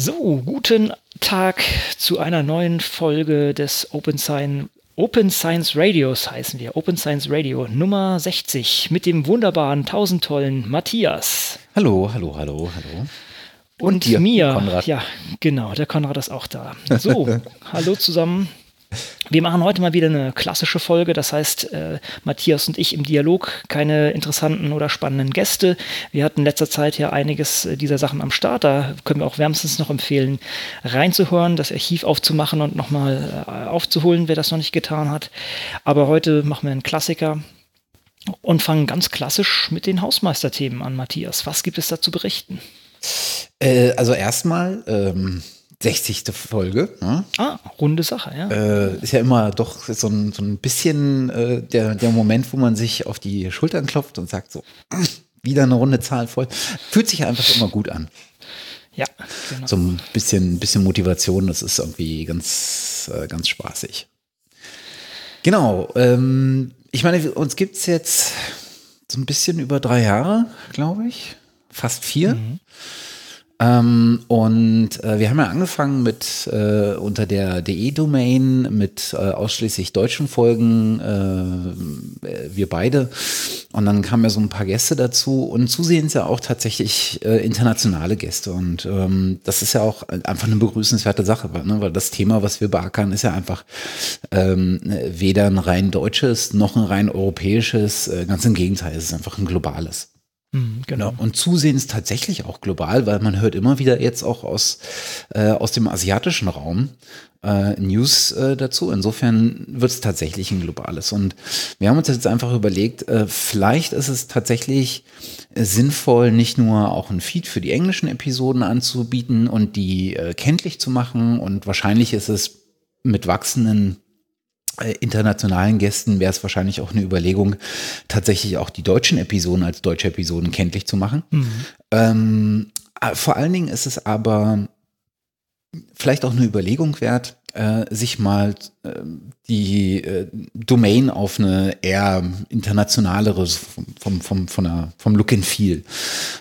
So, guten Tag zu einer neuen Folge des Open Science, Open Science Radios heißen wir. Open Science Radio Nummer 60 mit dem wunderbaren, tausend tollen Matthias. Hallo, hallo, hallo, hallo. Und, Und dir, mir. Konrad. Ja, genau, der Konrad ist auch da. So, hallo zusammen. Wir machen heute mal wieder eine klassische Folge, das heißt äh, Matthias und ich im Dialog, keine interessanten oder spannenden Gäste. Wir hatten in letzter Zeit ja einiges äh, dieser Sachen am Start, da können wir auch wärmstens noch empfehlen, reinzuhören, das Archiv aufzumachen und nochmal äh, aufzuholen, wer das noch nicht getan hat. Aber heute machen wir einen Klassiker und fangen ganz klassisch mit den Hausmeisterthemen an, Matthias. Was gibt es da zu berichten? Äh, also erstmal... Ähm 60. Folge. Ne? Ah, runde Sache, ja. Äh, ist ja immer doch so ein, so ein bisschen äh, der, der Moment, wo man sich auf die Schultern klopft und sagt so, wieder eine runde Zahl voll. Fühlt sich einfach immer gut an. Ja, genau. So ein bisschen, bisschen Motivation, das ist irgendwie ganz, äh, ganz spaßig. Genau, ähm, ich meine, uns gibt es jetzt so ein bisschen über drei Jahre, glaube ich. Fast vier. Mhm. Ähm, und äh, wir haben ja angefangen mit äh, unter der DE-Domain mit äh, ausschließlich deutschen Folgen, äh, wir beide. Und dann kamen ja so ein paar Gäste dazu und zusehends ja auch tatsächlich äh, internationale Gäste. Und ähm, das ist ja auch einfach eine begrüßenswerte Sache, ne? weil das Thema, was wir beackern, ist ja einfach ähm, weder ein rein deutsches noch ein rein europäisches. Äh, ganz im Gegenteil, es ist einfach ein globales. Mhm, genau. Und zusehends tatsächlich auch global, weil man hört immer wieder jetzt auch aus, äh, aus dem asiatischen Raum äh, News äh, dazu. Insofern wird es tatsächlich ein globales. Und wir haben uns jetzt einfach überlegt, äh, vielleicht ist es tatsächlich sinnvoll, nicht nur auch ein Feed für die englischen Episoden anzubieten und die äh, kenntlich zu machen. Und wahrscheinlich ist es mit wachsenden internationalen Gästen wäre es wahrscheinlich auch eine Überlegung, tatsächlich auch die deutschen Episoden als deutsche Episoden kenntlich zu machen. Mhm. Ähm, äh, vor allen Dingen ist es aber vielleicht auch eine Überlegung wert, äh, sich mal äh, die äh, Domain auf eine eher internationalere vom, vom, von der, vom Look and Feel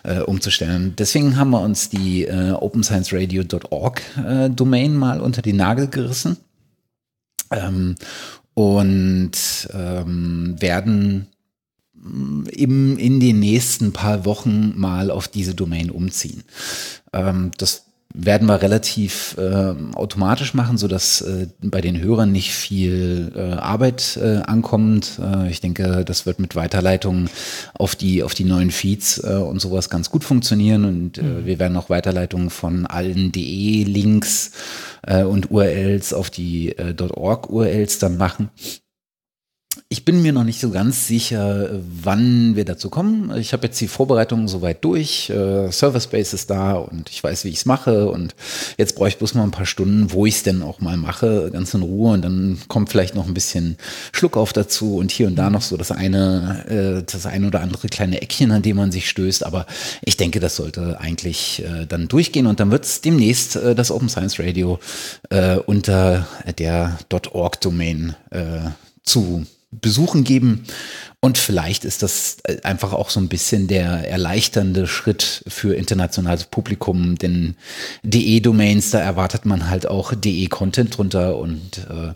äh, umzustellen. Deswegen haben wir uns die äh, openscienceradio.org äh, Domain mal unter die Nagel gerissen ähm, und ähm, werden mm, in den nächsten paar Wochen mal auf diese Domain umziehen. Ähm, das werden wir relativ äh, automatisch machen, so dass äh, bei den Hörern nicht viel äh, Arbeit äh, ankommt. Äh, ich denke, das wird mit Weiterleitungen auf die auf die neuen Feeds äh, und sowas ganz gut funktionieren und äh, mhm. wir werden auch Weiterleitungen von allen DE-Links äh, und URLs auf die äh, .org URLs dann machen. Ich bin mir noch nicht so ganz sicher, wann wir dazu kommen. Ich habe jetzt die Vorbereitungen soweit durch. Äh, Server Space ist da und ich weiß, wie ich es mache. Und jetzt brauche ich bloß mal ein paar Stunden, wo ich es denn auch mal mache, ganz in Ruhe. Und dann kommt vielleicht noch ein bisschen Schluck auf dazu und hier und da noch so das eine, äh, das eine oder andere kleine Eckchen, an dem man sich stößt. Aber ich denke, das sollte eigentlich äh, dann durchgehen. Und dann wird es demnächst äh, das Open Science Radio äh, unter der .org-Domain äh, zu besuchen geben. Und vielleicht ist das äh, einfach auch so ein bisschen der erleichternde Schritt für internationales Publikum, denn DE-Domains, da erwartet man halt auch DE-Content drunter und äh,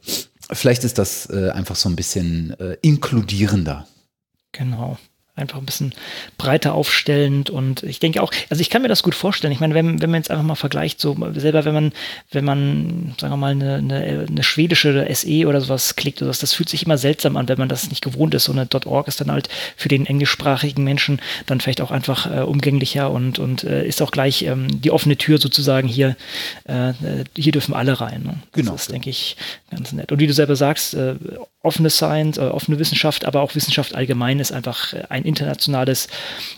vielleicht ist das äh, einfach so ein bisschen äh, inkludierender. Genau einfach ein bisschen breiter aufstellend und ich denke auch, also ich kann mir das gut vorstellen. Ich meine, wenn, wenn man jetzt einfach mal vergleicht, so selber, wenn man, wenn man, sagen wir mal, eine, eine, eine schwedische SE oder sowas klickt oder sowas, das fühlt sich immer seltsam an, wenn man das nicht gewohnt ist. So eine .org ist dann halt für den englischsprachigen Menschen dann vielleicht auch einfach äh, umgänglicher und, und äh, ist auch gleich ähm, die offene Tür sozusagen hier, äh, hier dürfen alle rein. Ne? Das genau. ist, denke ich, ganz nett. Und wie du selber sagst, äh, offene Science, äh, offene Wissenschaft, aber auch Wissenschaft allgemein ist einfach äh, ein internationales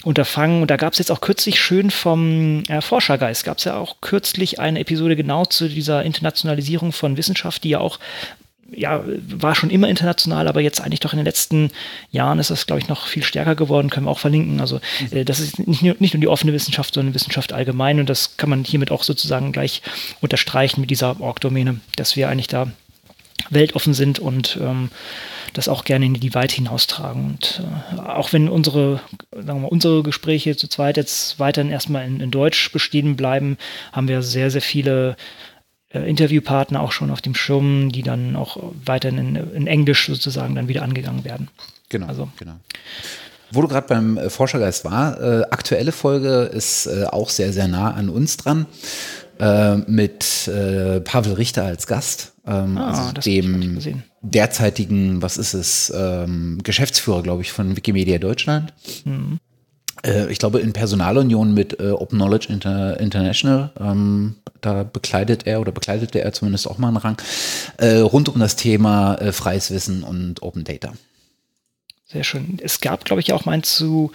Unterfangen. Und da gab es jetzt auch kürzlich schön vom äh, Forschergeist, gab es ja auch kürzlich eine Episode genau zu dieser Internationalisierung von Wissenschaft, die ja auch ja, war schon immer international, aber jetzt eigentlich doch in den letzten Jahren ist das, glaube ich, noch viel stärker geworden, können wir auch verlinken. Also äh, das ist nicht nur, nicht nur die offene Wissenschaft, sondern Wissenschaft allgemein und das kann man hiermit auch sozusagen gleich unterstreichen mit dieser Org-Domäne, dass wir eigentlich da weltoffen sind und ähm, das auch gerne in die Welt hinaustragen. Und äh, auch wenn unsere, sagen wir unsere Gespräche zu zweit jetzt weiterhin erstmal in, in Deutsch bestehen bleiben, haben wir sehr, sehr viele äh, Interviewpartner auch schon auf dem Schirm, die dann auch weiterhin in, in Englisch sozusagen dann wieder angegangen werden. Genau, also. genau. Wo du gerade beim äh, Forschergeist war, äh, aktuelle Folge ist äh, auch sehr, sehr nah an uns dran. Äh, mit äh, Pavel Richter als Gast, ähm, ah, also dem derzeitigen, was ist es, ähm, Geschäftsführer, glaube ich, von Wikimedia Deutschland. Mhm. Äh, ich glaube, in Personalunion mit Open Knowledge Inter International, ähm, da bekleidet er oder bekleidete er zumindest auch mal einen Rang, rund um das Thema freies Wissen und Open Data. Sehr schön. Es gab, glaube ich, auch mal zu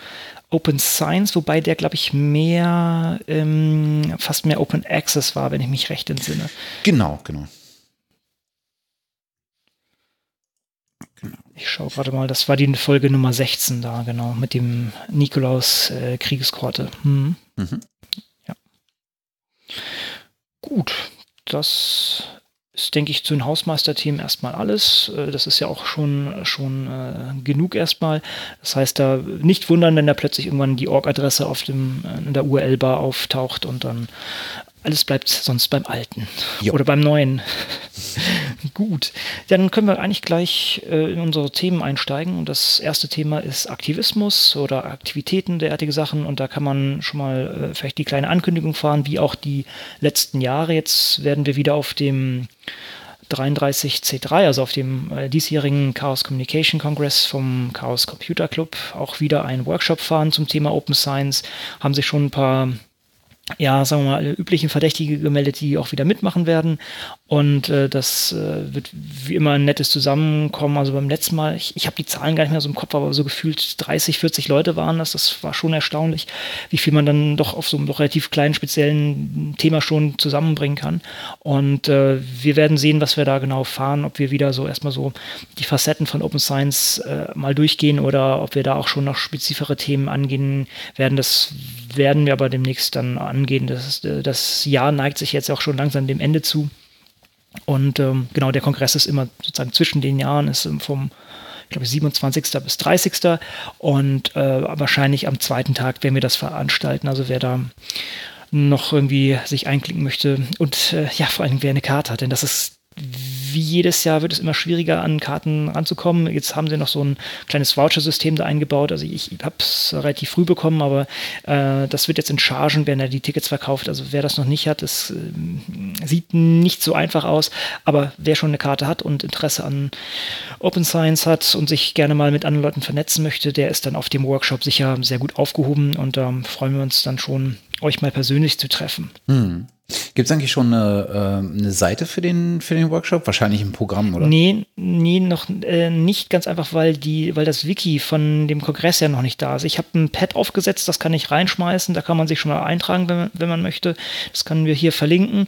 Open Science, wobei der, glaube ich, mehr, ähm, fast mehr Open Access war, wenn ich mich recht entsinne. Genau, genau. Ich schaue gerade mal, das war die Folge Nummer 16 da, genau, mit dem Nikolaus äh, Kriegeskorte. Hm. Mhm. Ja. Gut, das ist, denke ich, zu den Hausmeisterthemen erstmal alles. Äh, das ist ja auch schon, schon äh, genug erstmal. Das heißt, da nicht wundern, wenn da plötzlich irgendwann die Org-Adresse auf dem, äh, in der URL-Bar auftaucht und dann alles bleibt sonst beim Alten jo. oder beim Neuen. Gut, dann können wir eigentlich gleich äh, in unsere Themen einsteigen. Und das erste Thema ist Aktivismus oder Aktivitäten, derartige Sachen. Und da kann man schon mal äh, vielleicht die kleine Ankündigung fahren, wie auch die letzten Jahre. Jetzt werden wir wieder auf dem 33C3, also auf dem äh, diesjährigen Chaos Communication Congress vom Chaos Computer Club, auch wieder einen Workshop fahren zum Thema Open Science. Haben sich schon ein paar ja, sagen wir mal, üblichen Verdächtige gemeldet, die auch wieder mitmachen werden. Und äh, das äh, wird wie immer ein nettes Zusammenkommen. Also beim letzten Mal, ich, ich habe die Zahlen gar nicht mehr so im Kopf, aber so gefühlt 30, 40 Leute waren das. Das war schon erstaunlich, wie viel man dann doch auf so einem doch relativ kleinen, speziellen Thema schon zusammenbringen kann. Und äh, wir werden sehen, was wir da genau fahren, ob wir wieder so erstmal so die Facetten von Open Science äh, mal durchgehen oder ob wir da auch schon noch spezifere Themen angehen werden. Das werden wir aber demnächst dann angehen. Das, das Jahr neigt sich jetzt auch schon langsam dem Ende zu. Und ähm, genau, der Kongress ist immer sozusagen zwischen den Jahren, ist vom, ich glaube, 27. bis 30. Und äh, wahrscheinlich am zweiten Tag werden wir das veranstalten. Also wer da noch irgendwie sich einklinken möchte und äh, ja, vor allem wer eine Karte hat, denn das ist wie jedes Jahr wird es immer schwieriger, an Karten ranzukommen. Jetzt haben sie noch so ein kleines Voucher-System da eingebaut. Also ich, ich habe es relativ früh bekommen, aber äh, das wird jetzt in Chargen, wenn er die Tickets verkauft. Also wer das noch nicht hat, das äh, sieht nicht so einfach aus. Aber wer schon eine Karte hat und Interesse an Open Science hat und sich gerne mal mit anderen Leuten vernetzen möchte, der ist dann auf dem Workshop sicher sehr gut aufgehoben und da ähm, freuen wir uns dann schon, euch mal persönlich zu treffen. Hm. Gibt es eigentlich schon eine, äh, eine Seite für den, für den Workshop? Wahrscheinlich ein Programm, oder? Nee, nee noch äh, nicht ganz einfach, weil, die, weil das Wiki von dem Kongress ja noch nicht da ist. Ich habe ein Pad aufgesetzt, das kann ich reinschmeißen, da kann man sich schon mal eintragen, wenn, wenn man möchte. Das können wir hier verlinken.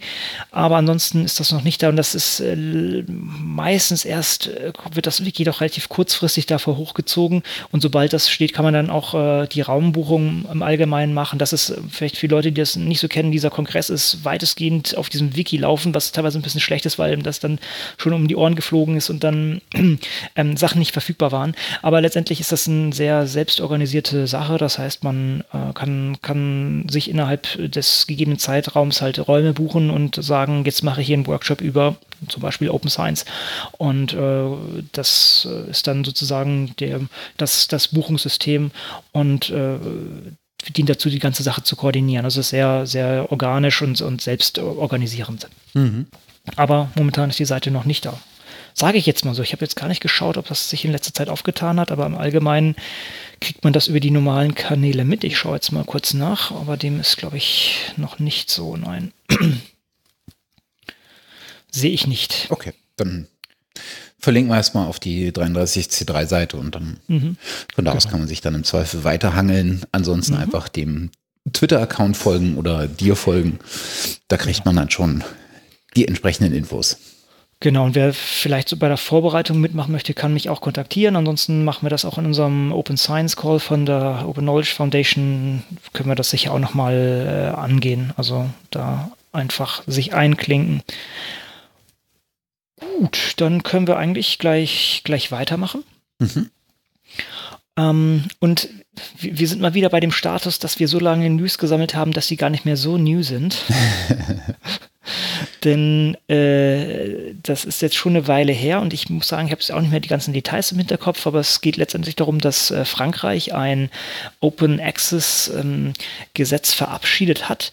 Aber ansonsten ist das noch nicht da und das ist äh, meistens erst, äh, wird das Wiki doch relativ kurzfristig davor hochgezogen und sobald das steht, kann man dann auch äh, die Raumbuchung im Allgemeinen machen. Das ist äh, vielleicht für Leute, die das nicht so kennen, dieser Kongress ist weitestgehend auf diesem Wiki laufen, was teilweise ein bisschen schlecht ist, weil das dann schon um die Ohren geflogen ist und dann ähm, Sachen nicht verfügbar waren. Aber letztendlich ist das eine sehr selbstorganisierte Sache. Das heißt, man äh, kann, kann sich innerhalb des gegebenen Zeitraums halt Räume buchen und sagen, jetzt mache ich hier einen Workshop über zum Beispiel Open Science. Und äh, das ist dann sozusagen der, das, das Buchungssystem und äh, dient dazu, die ganze Sache zu koordinieren. Also sehr, sehr organisch und, und selbst organisierend. Mhm. Aber momentan ist die Seite noch nicht da. Sage ich jetzt mal so. Ich habe jetzt gar nicht geschaut, ob das sich in letzter Zeit aufgetan hat, aber im Allgemeinen kriegt man das über die normalen Kanäle mit. Ich schaue jetzt mal kurz nach, aber dem ist, glaube ich, noch nicht so. Nein. Sehe ich nicht. Okay, dann verlinken wir erstmal auf die 33C3-Seite und dann mhm. von da aus genau. kann man sich dann im Zweifel weiterhangeln. Ansonsten mhm. einfach dem Twitter-Account folgen oder dir folgen. Da kriegt genau. man dann schon die entsprechenden Infos. Genau, und wer vielleicht so bei der Vorbereitung mitmachen möchte, kann mich auch kontaktieren. Ansonsten machen wir das auch in unserem Open Science Call von der Open Knowledge Foundation. Können wir das sicher auch nochmal äh, angehen. Also da einfach sich einklinken. Gut, dann können wir eigentlich gleich, gleich weitermachen. Mhm. Ähm, und wir sind mal wieder bei dem Status, dass wir so lange News gesammelt haben, dass sie gar nicht mehr so new sind. Denn äh, das ist jetzt schon eine Weile her und ich muss sagen, ich habe auch nicht mehr die ganzen Details im Hinterkopf, aber es geht letztendlich darum, dass äh, Frankreich ein Open Access ähm, Gesetz verabschiedet hat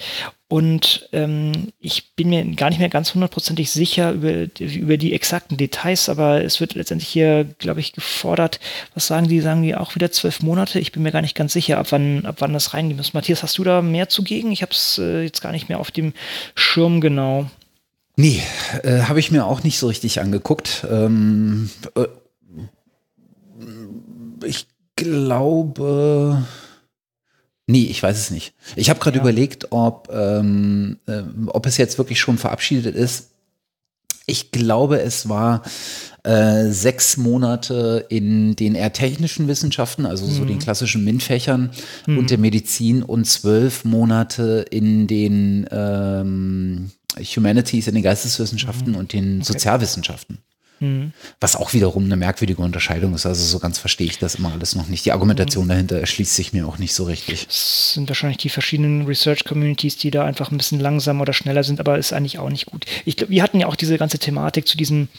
und ähm, ich bin mir gar nicht mehr ganz hundertprozentig sicher über, über die exakten Details, aber es wird letztendlich hier, glaube ich, gefordert. Was sagen die? Sagen die auch wieder zwölf Monate? Ich bin mir gar nicht ganz sicher, ab wann, ab wann das reingehen muss. Matthias, hast du da mehr zugegen? Ich habe es äh, jetzt gar nicht mehr auf dem Schirm genau. Nee, äh, habe ich mir auch nicht so richtig angeguckt. Ähm, äh, ich glaube Nee, ich weiß es nicht. Ich habe gerade ja. überlegt, ob, ähm, äh, ob es jetzt wirklich schon verabschiedet ist. Ich glaube, es war äh, sechs Monate in den eher technischen Wissenschaften, also mhm. so den klassischen MINT-Fächern mhm. und der Medizin und zwölf Monate in den ähm, Humanities, in den Geisteswissenschaften mhm. und den okay. Sozialwissenschaften. Mhm. Was auch wiederum eine merkwürdige Unterscheidung ist. Also so ganz verstehe ich das immer alles noch nicht. Die Argumentation mhm. dahinter erschließt sich mir auch nicht so richtig. Es sind wahrscheinlich die verschiedenen Research-Communities, die da einfach ein bisschen langsamer oder schneller sind, aber ist eigentlich auch nicht gut. Ich glaube, wir hatten ja auch diese ganze Thematik zu diesen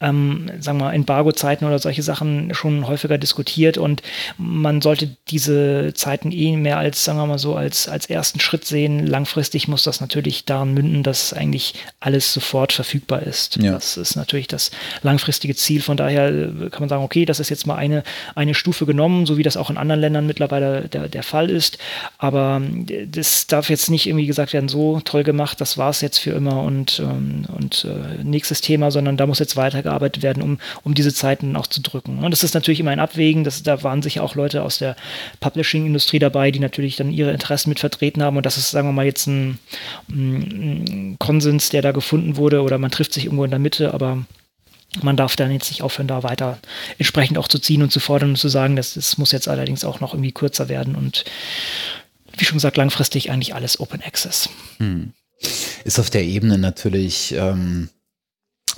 ähm, sagen wir mal, Embargo-Zeiten oder solche Sachen schon häufiger diskutiert und man sollte diese Zeiten eh mehr als, sagen wir mal so, als, als ersten Schritt sehen. Langfristig muss das natürlich daran münden, dass eigentlich alles sofort verfügbar ist. Ja. Das ist natürlich das langfristige Ziel. Von daher äh, kann man sagen, okay, das ist jetzt mal eine, eine Stufe genommen, so wie das auch in anderen Ländern mittlerweile der, der Fall ist. Aber äh, das darf jetzt nicht irgendwie gesagt werden, so toll gemacht, das war es jetzt für immer und, ähm, und äh, nächstes Thema, sondern da muss jetzt weiter weitergearbeitet werden, um, um diese Zeiten auch zu drücken. Und das ist natürlich immer ein Abwägen. Das, da waren sicher auch Leute aus der Publishing-Industrie dabei, die natürlich dann ihre Interessen mit vertreten haben. Und das ist, sagen wir mal, jetzt ein, ein Konsens, der da gefunden wurde, oder man trifft sich irgendwo in der Mitte, aber man darf dann jetzt nicht aufhören, da weiter entsprechend auch zu ziehen und zu fordern und zu sagen, das, das muss jetzt allerdings auch noch irgendwie kürzer werden und wie schon gesagt, langfristig eigentlich alles Open Access. Hm. Ist auf der Ebene natürlich ähm,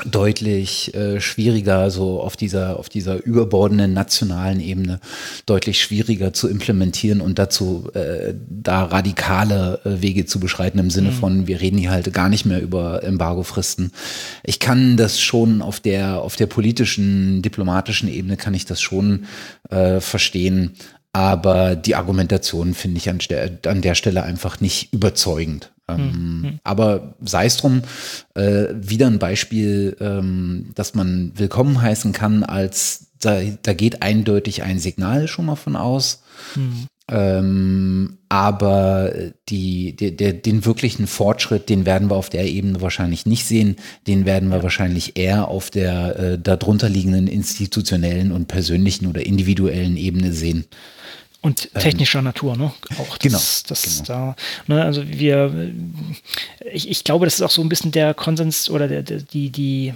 deutlich äh, schwieriger, so auf dieser, auf dieser überbordenden nationalen Ebene deutlich schwieriger zu implementieren und dazu äh, da radikale äh, Wege zu beschreiten im Sinne mhm. von, wir reden hier halt gar nicht mehr über Embargofristen. Ich kann das schon auf der, auf der politischen, diplomatischen Ebene kann ich das schon äh, verstehen, aber die Argumentation finde ich an der, an der Stelle einfach nicht überzeugend. Ähm, hm. Aber sei es drum, äh, wieder ein Beispiel, ähm, das man willkommen heißen kann, als da, da geht eindeutig ein Signal schon mal von aus. Hm. Ähm, aber die, die, der, den wirklichen Fortschritt, den werden wir auf der Ebene wahrscheinlich nicht sehen. Den werden wir wahrscheinlich eher auf der äh, darunter liegenden institutionellen und persönlichen oder individuellen Ebene sehen. Und ähm, technischer ähm, Natur, ne? Auch das, genau. Das genau. da, ne, also wir, ich, ich glaube, das ist auch so ein bisschen der Konsens oder der, der, die, die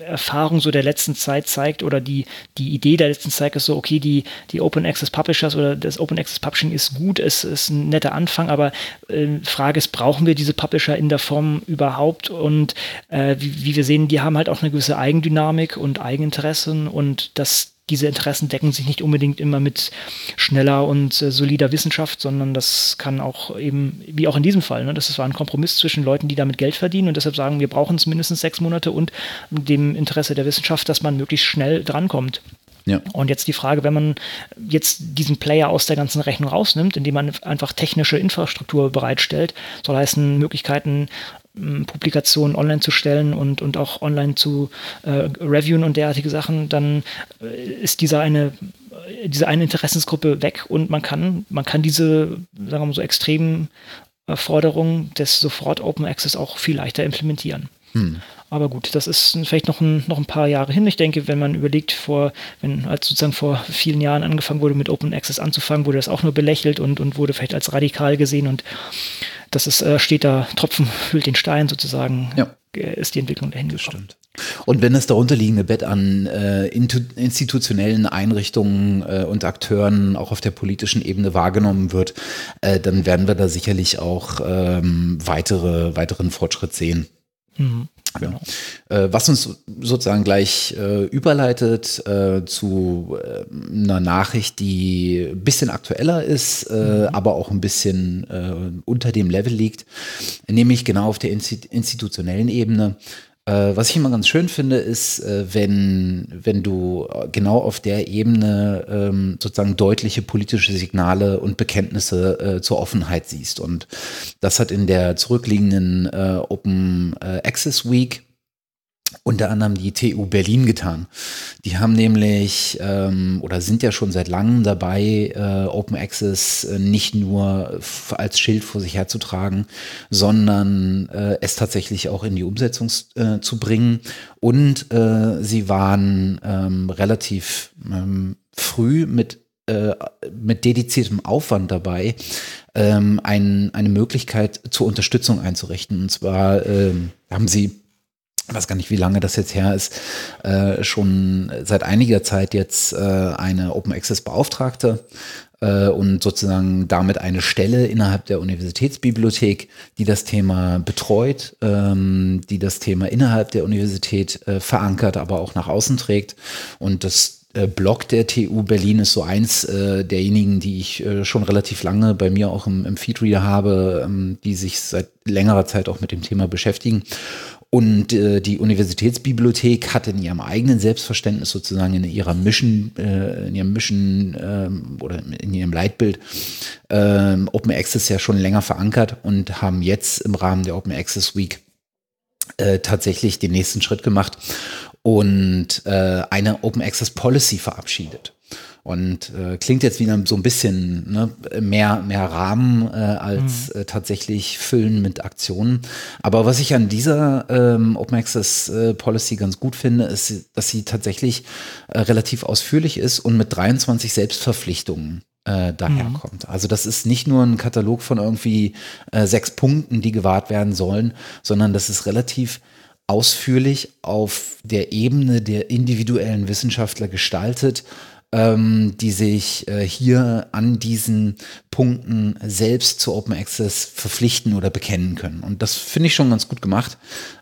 Erfahrung so der letzten Zeit zeigt oder die, die Idee der letzten Zeit ist so, okay, die, die Open Access Publishers oder das Open Access Publishing ist gut, es ist ein netter Anfang, aber äh, Frage ist, brauchen wir diese Publisher in der Form überhaupt? Und äh, wie, wie wir sehen, die haben halt auch eine gewisse Eigendynamik und Eigeninteressen und das diese Interessen decken sich nicht unbedingt immer mit schneller und äh, solider Wissenschaft, sondern das kann auch eben, wie auch in diesem Fall, ne, das war ein Kompromiss zwischen Leuten, die damit Geld verdienen und deshalb sagen, wir brauchen es mindestens sechs Monate und dem Interesse der Wissenschaft, dass man möglichst schnell drankommt. Ja. Und jetzt die Frage, wenn man jetzt diesen Player aus der ganzen Rechnung rausnimmt, indem man einfach technische Infrastruktur bereitstellt, soll heißen Möglichkeiten, Publikationen online zu stellen und, und auch online zu äh, reviewen und derartige Sachen, dann äh, ist dieser eine diese eine Interessensgruppe weg und man kann, man kann diese, sagen wir mal so, extremen äh, Forderungen des sofort Open Access auch viel leichter implementieren. Hm. Aber gut, das ist vielleicht noch ein, noch ein paar Jahre hin. Ich denke, wenn man überlegt, vor, wenn als sozusagen vor vielen Jahren angefangen wurde, mit Open Access anzufangen, wurde das auch nur belächelt und, und wurde vielleicht als radikal gesehen und das ist, äh, steht da, Tropfen füllt den Stein sozusagen, ja. Äh, ist die Entwicklung dahin gekommen. Und wenn das darunterliegende Bett an äh, institutionellen Einrichtungen äh, und Akteuren auch auf der politischen Ebene wahrgenommen wird, äh, dann werden wir da sicherlich auch ähm, weitere, weiteren Fortschritt sehen. Mhm. Genau. Äh, was uns sozusagen gleich äh, überleitet äh, zu äh, einer Nachricht, die ein bisschen aktueller ist, äh, mhm. aber auch ein bisschen äh, unter dem Level liegt, nämlich genau auf der institutionellen Ebene. Äh, was ich immer ganz schön finde, ist, äh, wenn, wenn du genau auf der Ebene ähm, sozusagen deutliche politische Signale und Bekenntnisse äh, zur Offenheit siehst. Und das hat in der zurückliegenden Open Access Week unter anderem die TU Berlin getan. Die haben nämlich ähm, oder sind ja schon seit langem dabei, äh, Open Access äh, nicht nur als Schild vor sich herzutragen, sondern äh, es tatsächlich auch in die Umsetzung äh, zu bringen. Und äh, sie waren ähm, relativ ähm, früh mit mit dediziertem Aufwand dabei, ähm, ein, eine Möglichkeit zur Unterstützung einzurichten. Und zwar ähm, haben sie ich weiß gar nicht, wie lange das jetzt her ist, äh, schon seit einiger Zeit jetzt äh, eine Open Access Beauftragte äh, und sozusagen damit eine Stelle innerhalb der Universitätsbibliothek, die das Thema betreut, ähm, die das Thema innerhalb der Universität äh, verankert, aber auch nach außen trägt. Und das äh, Blog der TU Berlin ist so eins äh, derjenigen, die ich äh, schon relativ lange bei mir auch im, im Feedreader habe, ähm, die sich seit längerer Zeit auch mit dem Thema beschäftigen. Und äh, die Universitätsbibliothek hat in ihrem eigenen Selbstverständnis sozusagen in ihrer Mission, äh, in ihrem Mission äh, oder in ihrem Leitbild äh, Open Access ja schon länger verankert und haben jetzt im Rahmen der Open Access Week äh, tatsächlich den nächsten Schritt gemacht und äh, eine Open Access Policy verabschiedet. Und äh, klingt jetzt wieder so ein bisschen ne, mehr, mehr Rahmen äh, als mhm. äh, tatsächlich Füllen mit Aktionen. Aber was ich an dieser ähm, Open Access äh, Policy ganz gut finde, ist, dass sie tatsächlich äh, relativ ausführlich ist und mit 23 Selbstverpflichtungen äh, daherkommt. Mhm. Also das ist nicht nur ein Katalog von irgendwie äh, sechs Punkten, die gewahrt werden sollen, sondern das ist relativ ausführlich auf der Ebene der individuellen Wissenschaftler gestaltet ähm, die sich äh, hier an diesen Punkten selbst zu Open Access verpflichten oder bekennen können. Und das finde ich schon ganz gut gemacht,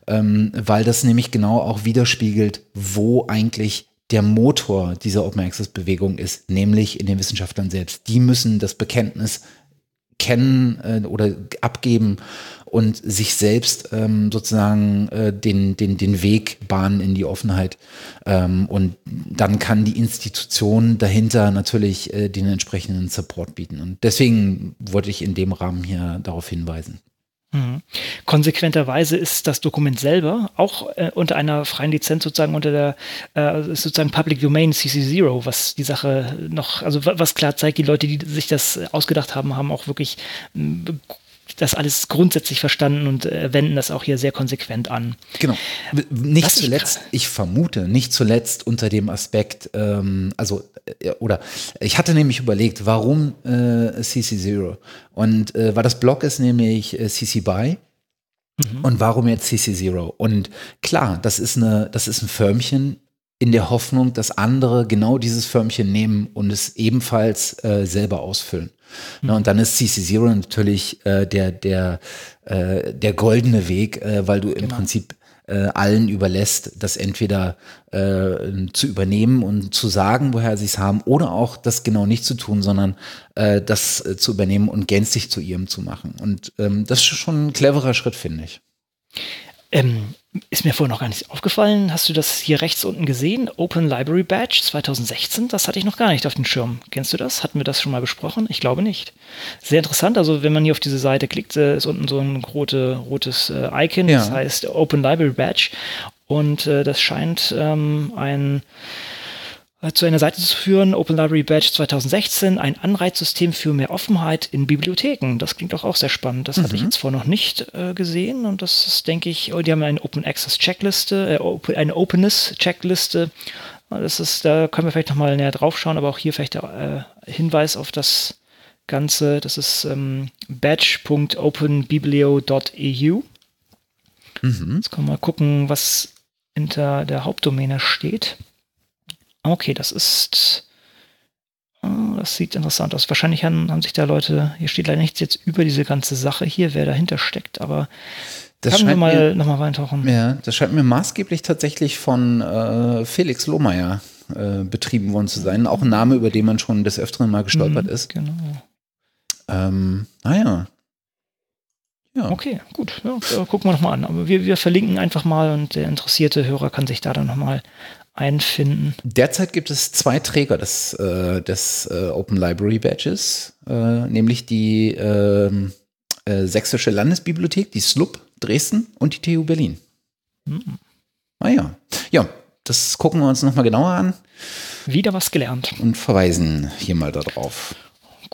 ähm, weil das nämlich genau auch widerspiegelt, wo eigentlich der Motor dieser Open Access Bewegung ist, nämlich in den Wissenschaftlern selbst. Die müssen das Bekenntnis kennen äh, oder abgeben und sich selbst ähm, sozusagen äh, den, den, den Weg bahnen in die Offenheit. Ähm, und dann kann die Institution dahinter natürlich äh, den entsprechenden Support bieten. Und deswegen wollte ich in dem Rahmen hier darauf hinweisen. Mhm. Konsequenterweise ist das Dokument selber auch äh, unter einer freien Lizenz sozusagen unter der äh, sozusagen Public Domain CC0, was die Sache noch, also was klar zeigt, die Leute, die sich das ausgedacht haben, haben auch wirklich das alles grundsätzlich verstanden und äh, wenden das auch hier sehr konsequent an. Genau. Nicht Was zuletzt, ich, ich, vermute, nicht zuletzt unter dem Aspekt, ähm, also, äh, oder ich hatte nämlich überlegt, warum äh, CC0? Und äh, weil das Blog ist nämlich äh, CC BY. Mhm. Und warum jetzt CC0? Und klar, das ist eine, das ist ein Förmchen in der Hoffnung, dass andere genau dieses Förmchen nehmen und es ebenfalls äh, selber ausfüllen. Mhm. Na, und dann ist CC Zero natürlich äh, der, der, äh, der goldene Weg, äh, weil du genau. im Prinzip äh, allen überlässt, das entweder äh, zu übernehmen und zu sagen, woher sie es haben, oder auch das genau nicht zu tun, sondern äh, das äh, zu übernehmen und gänzlich zu ihrem zu machen. Und ähm, das ist schon ein cleverer Schritt, finde ich. Ähm, ist mir vorher noch gar nicht aufgefallen. Hast du das hier rechts unten gesehen? Open Library Badge 2016? Das hatte ich noch gar nicht auf dem Schirm. Kennst du das? Hatten wir das schon mal besprochen? Ich glaube nicht. Sehr interessant. Also, wenn man hier auf diese Seite klickt, äh, ist unten so ein rote, rotes äh, Icon. Ja. Das heißt Open Library Badge. Und äh, das scheint ähm, ein zu einer Seite zu führen, Open Library Badge 2016, ein Anreizsystem für mehr Offenheit in Bibliotheken. Das klingt doch auch sehr spannend. Das mhm. hatte ich mhm. jetzt vorher noch nicht äh, gesehen und das ist, denke ich, oh, die haben eine Open Access Checkliste, äh, eine Openness Checkliste. Das ist, da können wir vielleicht nochmal näher drauf schauen, aber auch hier vielleicht der äh, Hinweis auf das Ganze. Das ist ähm, badge.openbiblio.eu. Mhm. Jetzt können wir mal gucken, was hinter der Hauptdomäne steht. Okay, das ist. Oh, das sieht interessant aus. Wahrscheinlich haben, haben sich da Leute, hier steht leider nichts jetzt über diese ganze Sache hier, wer dahinter steckt, aber Das Können wir mal nochmal reintauchen. Ja, das scheint mir maßgeblich tatsächlich von äh, Felix Lohmeier äh, betrieben worden zu sein. Auch ein Name, über den man schon des Öfteren mal gestolpert Mhm, ist. Genau. Ähm, naja. Ja. Okay, gut. Ja, gucken wir nochmal an. Aber wir, wir verlinken einfach mal und der interessierte Hörer kann sich da dann nochmal einfinden. Derzeit gibt es zwei Träger des, äh, des äh, Open Library Badges, äh, nämlich die ähm, äh, Sächsische Landesbibliothek, die SLUB Dresden und die TU Berlin. Mhm. Ah ja. Ja, das gucken wir uns nochmal genauer an Wieder was gelernt. und verweisen hier mal darauf.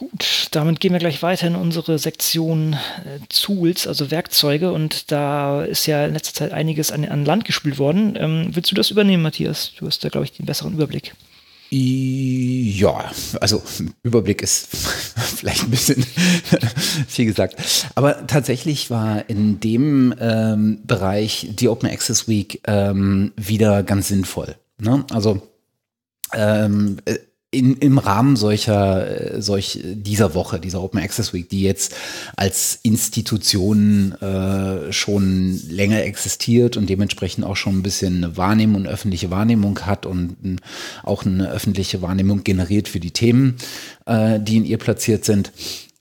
Gut, damit gehen wir gleich weiter in unsere Sektion äh, Tools, also Werkzeuge. Und da ist ja in letzter Zeit einiges an, an Land gespült worden. Ähm, willst du das übernehmen, Matthias? Du hast da, glaube ich, den besseren Überblick. Ja, also Überblick ist vielleicht ein bisschen viel gesagt. Aber tatsächlich war in dem ähm, Bereich die Open Access Week ähm, wieder ganz sinnvoll. Ne? Also ähm, äh, in, im Rahmen solcher, äh, solch dieser Woche, dieser Open Access Week, die jetzt als Institution äh, schon länger existiert und dementsprechend auch schon ein bisschen eine Wahrnehmung und öffentliche Wahrnehmung hat und auch eine öffentliche Wahrnehmung generiert für die Themen, äh, die in ihr platziert sind.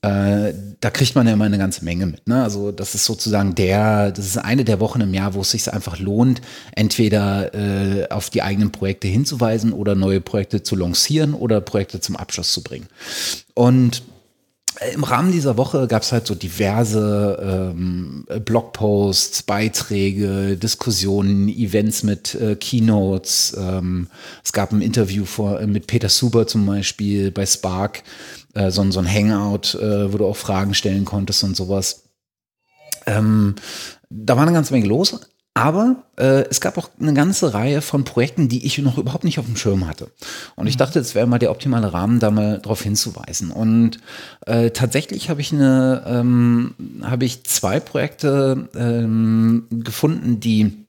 Äh, da kriegt man ja immer eine ganze Menge mit. Ne? Also das ist sozusagen der, das ist eine der Wochen im Jahr, wo es sich einfach lohnt, entweder äh, auf die eigenen Projekte hinzuweisen oder neue Projekte zu lancieren oder Projekte zum Abschluss zu bringen. Und äh, im Rahmen dieser Woche gab es halt so diverse ähm, Blogposts, Beiträge, Diskussionen, Events mit äh, Keynotes. Ähm, es gab ein Interview vor, äh, mit Peter Suber zum Beispiel bei Spark, äh, so, ein- so ein Hangout, äh, wo du auch Fragen stellen konntest und sowas. Ähm, da war eine ganze Menge los. Aber äh, es gab auch eine ganze Reihe von Projekten, die ich noch überhaupt nicht auf dem Schirm hatte. Und ich dachte, es wäre mal der optimale Rahmen, da mal drauf hinzuweisen. Und äh, tatsächlich habe ich eine, ähm, habe ich zwei Projekte ähm, gefunden, die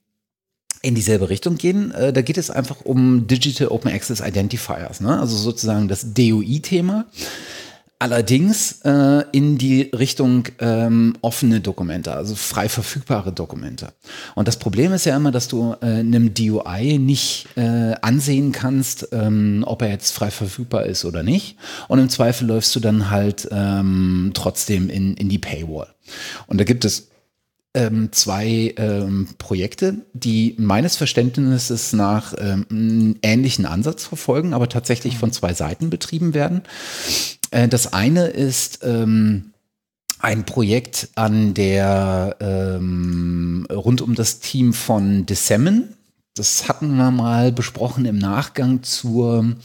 in dieselbe Richtung gehen. Äh, da geht es einfach um Digital Open Access Identifiers, ne? also sozusagen das DOI-Thema. Allerdings äh, in die Richtung ähm, offene Dokumente, also frei verfügbare Dokumente. Und das Problem ist ja immer, dass du äh, einem DOI nicht äh, ansehen kannst, ähm, ob er jetzt frei verfügbar ist oder nicht. Und im Zweifel läufst du dann halt ähm, trotzdem in, in die Paywall. Und da gibt es ähm, zwei ähm, Projekte, die meines Verständnisses nach ähm, einen ähnlichen Ansatz verfolgen, aber tatsächlich von zwei Seiten betrieben werden. Äh, das eine ist ähm, ein Projekt an der ähm, rund um das Team von Dissemin. Das hatten wir mal besprochen im Nachgang zur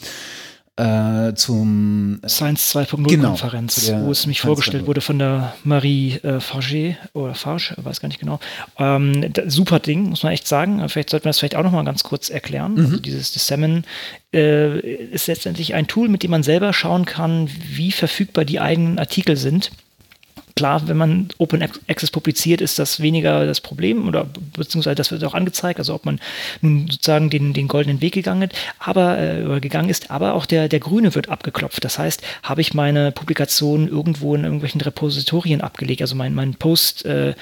äh, zum Science 2.0 Genau, Konferenz, wo es mich Science vorgestellt 2.0. wurde von der Marie äh, Farge oder Farge, weiß gar nicht genau. Ähm, da, super Ding, muss man echt sagen. Vielleicht sollten wir das vielleicht auch noch mal ganz kurz erklären. Mhm. Also dieses Dissemin äh, ist letztendlich ein Tool, mit dem man selber schauen kann, wie verfügbar die eigenen Artikel sind. Klar, wenn man Open Access publiziert, ist das weniger das Problem oder beziehungsweise das wird auch angezeigt, also ob man nun sozusagen den, den goldenen Weg gegangen, aber, äh, gegangen ist, aber auch der, der grüne wird abgeklopft. Das heißt, habe ich meine Publikation irgendwo in irgendwelchen Repositorien abgelegt, also mein, mein Post, äh,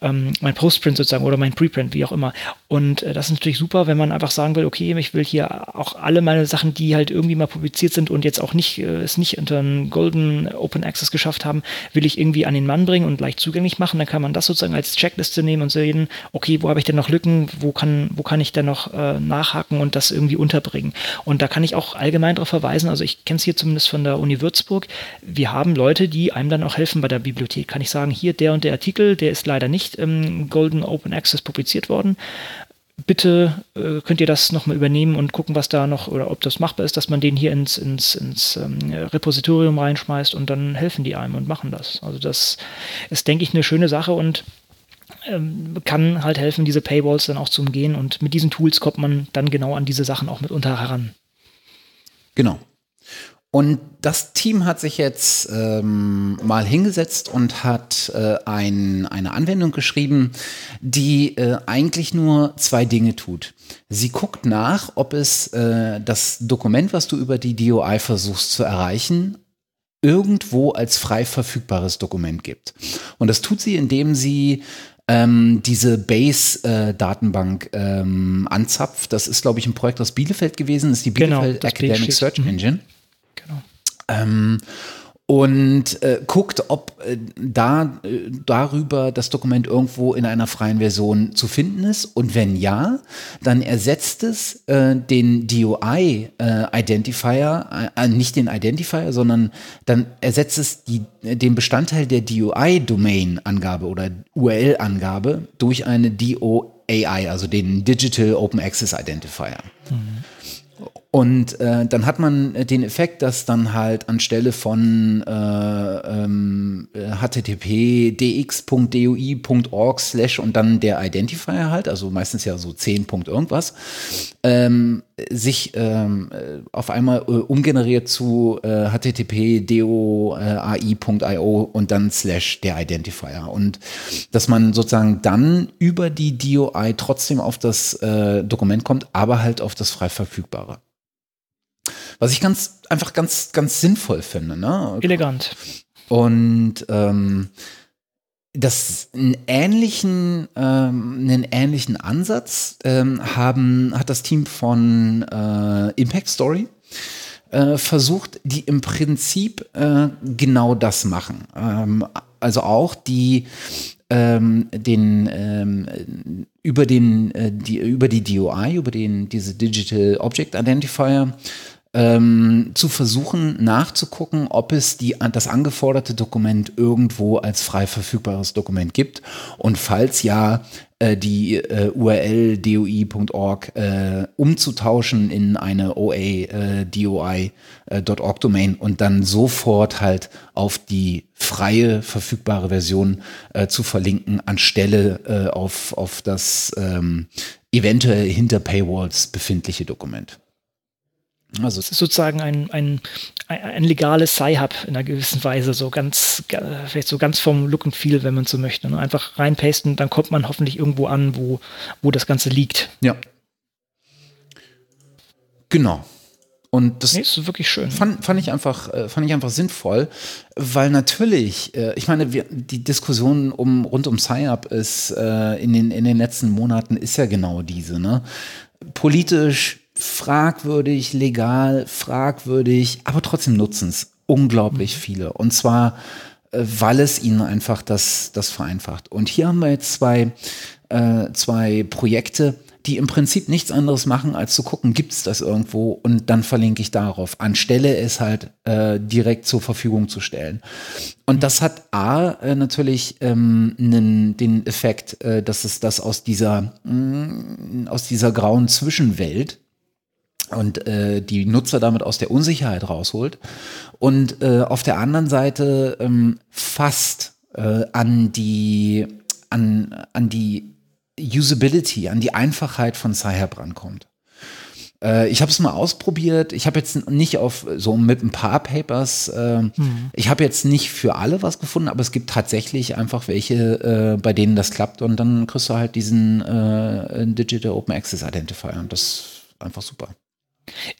ähm, mein Postprint sozusagen oder mein Preprint, wie auch immer. Und äh, das ist natürlich super, wenn man einfach sagen will, okay, ich will hier auch alle meine Sachen, die halt irgendwie mal publiziert sind und jetzt auch nicht, äh, es nicht unter einen Golden Open Access geschafft haben, will ich irgendwie an den Mann bringen und leicht zugänglich machen. Dann kann man das sozusagen als Checkliste nehmen und sehen, okay, wo habe ich denn noch Lücken, wo kann, wo kann ich denn noch äh, nachhaken und das irgendwie unterbringen. Und da kann ich auch allgemein darauf verweisen, also ich kenne es hier zumindest von der Uni Würzburg, wir haben Leute, die einem dann auch helfen bei der Bibliothek. Kann ich sagen, hier der und der Artikel, der ist leider nicht im Golden Open Access publiziert worden bitte äh, könnt ihr das nochmal übernehmen und gucken, was da noch oder ob das machbar ist, dass man den hier ins, ins, ins ähm, Repositorium reinschmeißt und dann helfen die einem und machen das. Also das ist, denke ich, eine schöne Sache und ähm, kann halt helfen, diese Paywalls dann auch zu umgehen und mit diesen Tools kommt man dann genau an diese Sachen auch mitunter heran. Genau. Und das Team hat sich jetzt ähm, mal hingesetzt und hat äh, ein, eine Anwendung geschrieben, die äh, eigentlich nur zwei Dinge tut. Sie guckt nach, ob es äh, das Dokument, was du über die DOI versuchst zu erreichen, irgendwo als frei verfügbares Dokument gibt. Und das tut sie, indem sie ähm, diese Base-Datenbank äh, ähm, anzapft. Das ist, glaube ich, ein Projekt aus Bielefeld gewesen, das ist die Genau, Bielefeld das Academic Search steht. Mhm. Ähm, und äh, guckt, ob äh, da äh, darüber das Dokument irgendwo in einer freien Version zu finden ist. Und wenn ja, dann ersetzt es äh, den DOI-Identifier, äh, nicht den Identifier, sondern dann ersetzt es die, den Bestandteil der DOI-Domain-Angabe oder URL-Angabe durch eine DOAI, also den Digital Open Access Identifier. Und äh, dann hat man äh, den Effekt, dass dann halt anstelle von äh, ähm, äh, http dx.doi.org slash und dann der Identifier halt, also meistens ja so 10 Punkt irgendwas, ähm, sich ähm, äh, auf einmal äh, umgeneriert zu äh, http doi.io und dann slash der Identifier. Und dass man sozusagen dann über die DOI trotzdem auf das äh, Dokument kommt, aber halt auf das frei verfügbare. Was ich ganz einfach ganz ganz sinnvoll finde. Ne? Elegant. Und ähm, das einen ähnlichen, ähm, einen ähnlichen Ansatz ähm, haben, hat das Team von äh, Impact Story äh, versucht, die im Prinzip äh, genau das machen. Ähm, also auch die ähm, den ähm, über den äh, die über die DOI über den diese Digital Object Identifier ähm, zu versuchen nachzugucken, ob es die, das angeforderte Dokument irgendwo als frei verfügbares Dokument gibt und falls ja, äh, die äh, URL doi.org äh, umzutauschen in eine OA äh, doi.org Domain und dann sofort halt auf die freie verfügbare Version äh, zu verlinken, anstelle äh, auf, auf das ähm, eventuell hinter Paywalls befindliche Dokument. Also es ist sozusagen ein, ein, ein, legales Sci-Hub in einer gewissen Weise, so ganz, vielleicht so ganz vom Look and Feel, wenn man so möchte. Ne? Einfach reinpasten, dann kommt man hoffentlich irgendwo an, wo, wo das Ganze liegt. Ja. Genau. Und das Nee, ist wirklich schön. fand, fand, ich einfach, äh, fand ich einfach sinnvoll, weil natürlich, äh, ich meine, wir, die Diskussion um, rund um Sci-Up ist äh, in, den, in den letzten Monaten ist ja genau diese. Ne? Politisch fragwürdig, legal, fragwürdig, aber trotzdem nutzen es unglaublich viele. Und zwar, äh, weil es ihnen einfach das, das vereinfacht. Und hier haben wir jetzt zwei, äh, zwei Projekte, die im Prinzip nichts anderes machen, als zu gucken, gibt es das irgendwo und dann verlinke ich darauf, anstelle es halt äh, direkt zur Verfügung zu stellen. Und das hat A äh, natürlich ähm, nen, den Effekt, äh, dass es das aus dieser, mh, aus dieser grauen Zwischenwelt und äh, die Nutzer damit aus der Unsicherheit rausholt und äh, auf der anderen Seite ähm, fast äh, an die an, an die Usability, an die Einfachheit von Sci-Hub rankommt. Äh, ich habe es mal ausprobiert. Ich habe jetzt nicht auf so mit ein paar Papers. Äh, mhm. Ich habe jetzt nicht für alle was gefunden, aber es gibt tatsächlich einfach welche, äh, bei denen das klappt und dann kriegst du halt diesen äh, Digital Open Access Identifier und das ist einfach super.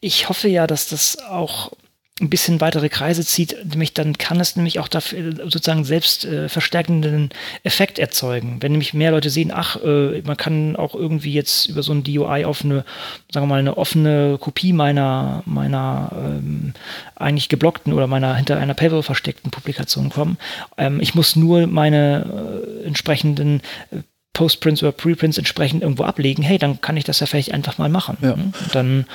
Ich hoffe ja, dass das auch ein bisschen weitere Kreise zieht, nämlich dann kann es nämlich auch dafür sozusagen selbst äh, verstärkenden Effekt erzeugen. Wenn nämlich mehr Leute sehen, ach, äh, man kann auch irgendwie jetzt über so ein DOI auf eine, sagen wir mal, eine offene Kopie meiner, meiner ähm, eigentlich geblockten oder meiner hinter einer Paywall versteckten Publikation kommen. Ähm, ich muss nur meine äh, entsprechenden äh, Postprints oder Preprints entsprechend irgendwo ablegen. Hey, dann kann ich das ja vielleicht einfach mal machen. Ja. Und dann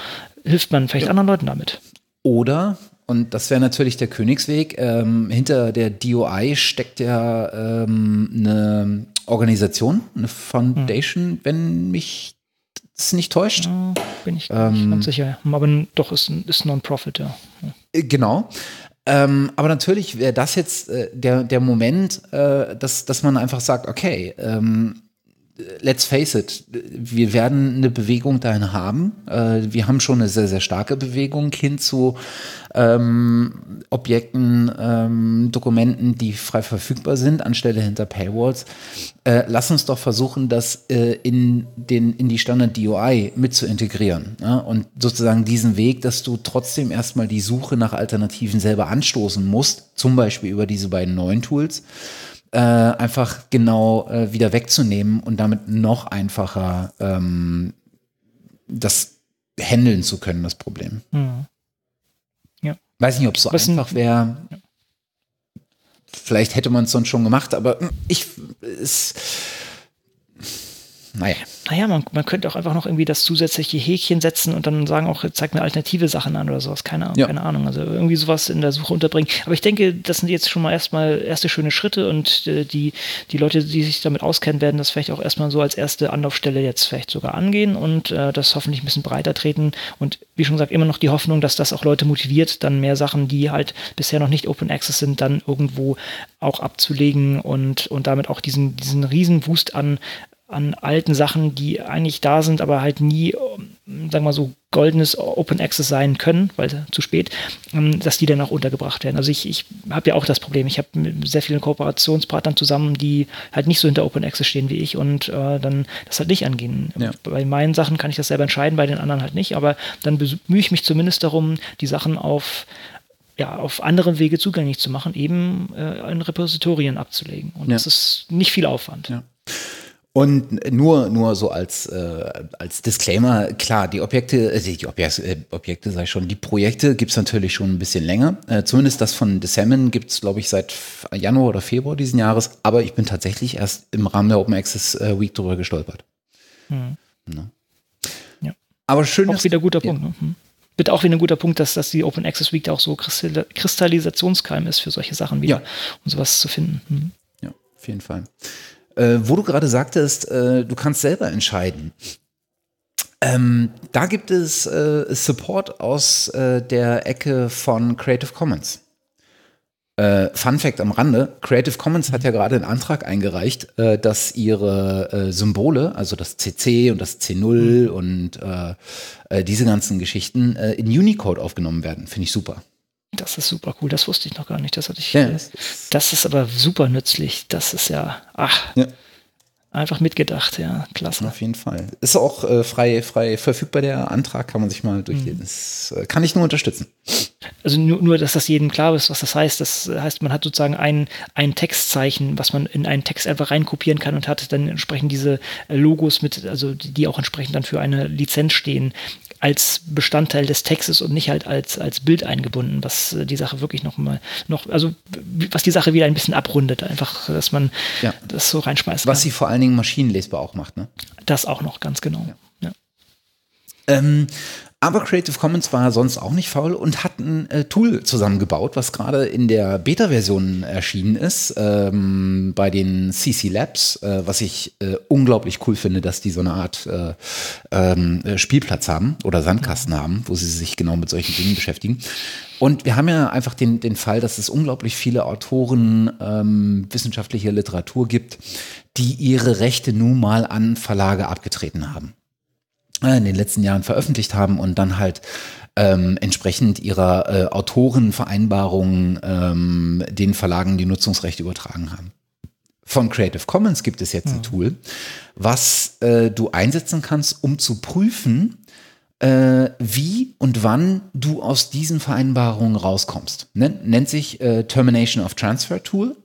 hilft man vielleicht ja. anderen Leuten damit. Oder und das wäre natürlich der Königsweg. Ähm, hinter der DOI steckt ja ähm, eine Organisation, eine Foundation, hm. wenn mich das nicht täuscht. Ja, bin ich ähm, nicht ganz sicher. Aber doch ist, ist Non-Profit, ja. Genau. Ähm, aber natürlich wäre das jetzt äh, der, der Moment, äh, dass, dass man einfach sagt, okay, ähm, let's face it, wir werden eine Bewegung dahin haben. Äh, wir haben schon eine sehr, sehr starke Bewegung hin zu ähm, Objekten, ähm, Dokumenten, die frei verfügbar sind, anstelle hinter Paywalls. Äh, lass uns doch versuchen, das äh, in, den, in die Standard DOI mit zu integrieren. Ja? Und sozusagen diesen Weg, dass du trotzdem erstmal die Suche nach Alternativen selber anstoßen musst, zum Beispiel über diese beiden neuen Tools äh, einfach genau äh, wieder wegzunehmen und damit noch einfacher ähm, das handeln zu können, das Problem. Mhm. Ja. Weiß nicht, ob es so Was einfach wäre. Ja. Vielleicht hätte man es sonst schon gemacht, aber ich es naja. Naja, man, man könnte auch einfach noch irgendwie das zusätzliche Häkchen setzen und dann sagen auch, zeig mir alternative Sachen an oder sowas. Keine, ja. keine Ahnung. Also irgendwie sowas in der Suche unterbringen. Aber ich denke, das sind jetzt schon mal erstmal erste schöne Schritte und äh, die, die Leute, die sich damit auskennen, werden das vielleicht auch erstmal so als erste Anlaufstelle jetzt vielleicht sogar angehen und äh, das hoffentlich ein bisschen breiter treten. Und wie schon gesagt, immer noch die Hoffnung, dass das auch Leute motiviert, dann mehr Sachen, die halt bisher noch nicht Open Access sind, dann irgendwo auch abzulegen und, und damit auch diesen, diesen riesen Wust an an alten Sachen, die eigentlich da sind, aber halt nie, sagen wir mal so, goldenes Open Access sein können, weil zu spät, ähm, dass die dann auch untergebracht werden. Also ich, ich habe ja auch das Problem. Ich habe mit sehr vielen Kooperationspartnern zusammen, die halt nicht so hinter Open Access stehen wie ich und äh, dann das halt nicht angehen. Ja. Bei meinen Sachen kann ich das selber entscheiden, bei den anderen halt nicht, aber dann bemühe ich mich zumindest darum, die Sachen auf ja, auf anderen Wege zugänglich zu machen, eben äh, in Repositorien abzulegen. Und ja. das ist nicht viel Aufwand. Ja. Und nur, nur so als, äh, als Disclaimer, klar, die Objekte, äh, die Objekte, äh, Objekte ich schon, die Projekte gibt's natürlich schon ein bisschen länger. Äh, zumindest das von The Salmon gibt's glaube ich, seit Januar oder Februar diesen Jahres. Aber ich bin tatsächlich erst im Rahmen der Open Access äh, Week drüber gestolpert. Hm. Ne? Ja. Aber schön. Auch wieder guter Punkt. Ne? Hm. Bitte auch wieder ein guter Punkt, dass, dass die Open Access Week auch so Kristallisationskeim ist für solche Sachen wieder, ja. um sowas zu finden. Hm. Ja, auf jeden Fall. Äh, wo du gerade sagtest, äh, du kannst selber entscheiden. Ähm, da gibt es äh, Support aus äh, der Ecke von Creative Commons. Äh, Fun Fact am Rande: Creative Commons hat ja gerade einen Antrag eingereicht, äh, dass ihre Symbole, also das CC und das C0 mhm. und diese ganzen Geschichten, in Unicode aufgenommen werden. Finde ich super. Das ist super cool, das wusste ich noch gar nicht. Das hatte ich. Ja. Das ist aber super nützlich. Das ist ja, ach, ja. einfach mitgedacht, ja, klasse. Auf jeden Fall. Ist auch äh, frei, frei verfügbar, der Antrag, kann man sich mal durchlesen. Mhm. Das äh, kann ich nur unterstützen. Also nur, nur, dass das jedem klar ist, was das heißt. Das heißt, man hat sozusagen ein, ein Textzeichen, was man in einen Text einfach reinkopieren kann und hat dann entsprechend diese Logos mit, also die auch entsprechend dann für eine Lizenz stehen, als Bestandteil des Textes und nicht halt als, als Bild eingebunden, was äh, die Sache wirklich noch mal, noch, also was die Sache wieder ein bisschen abrundet, einfach, dass man ja. das so reinschmeißt. Was sie vor allen Dingen maschinenlesbar auch macht, ne? Das auch noch, ganz genau. Ja. Ähm, aber Creative Commons war sonst auch nicht faul und hat ein äh, Tool zusammengebaut, was gerade in der Beta-Version erschienen ist, ähm, bei den CC Labs, äh, was ich äh, unglaublich cool finde, dass die so eine Art äh, ähm, äh, Spielplatz haben oder Sandkasten haben, wo sie sich genau mit solchen Dingen beschäftigen. Und wir haben ja einfach den, den Fall, dass es unglaublich viele Autoren ähm, wissenschaftlicher Literatur gibt, die ihre Rechte nun mal an Verlage abgetreten haben. Äh, in den letzten Jahren veröffentlicht haben und dann halt ähm, entsprechend ihrer äh, Autorenvereinbarungen ähm, den Verlagen die Nutzungsrechte übertragen haben. Von Creative Commons gibt es jetzt ja. ein mhm. Tool, was äh, du einsetzen kannst, um zu prüfen, äh, wie und wann du aus diesen Vereinbarungen rauskommst. Nennt, nennt sich äh, Termination of Transfer Tool.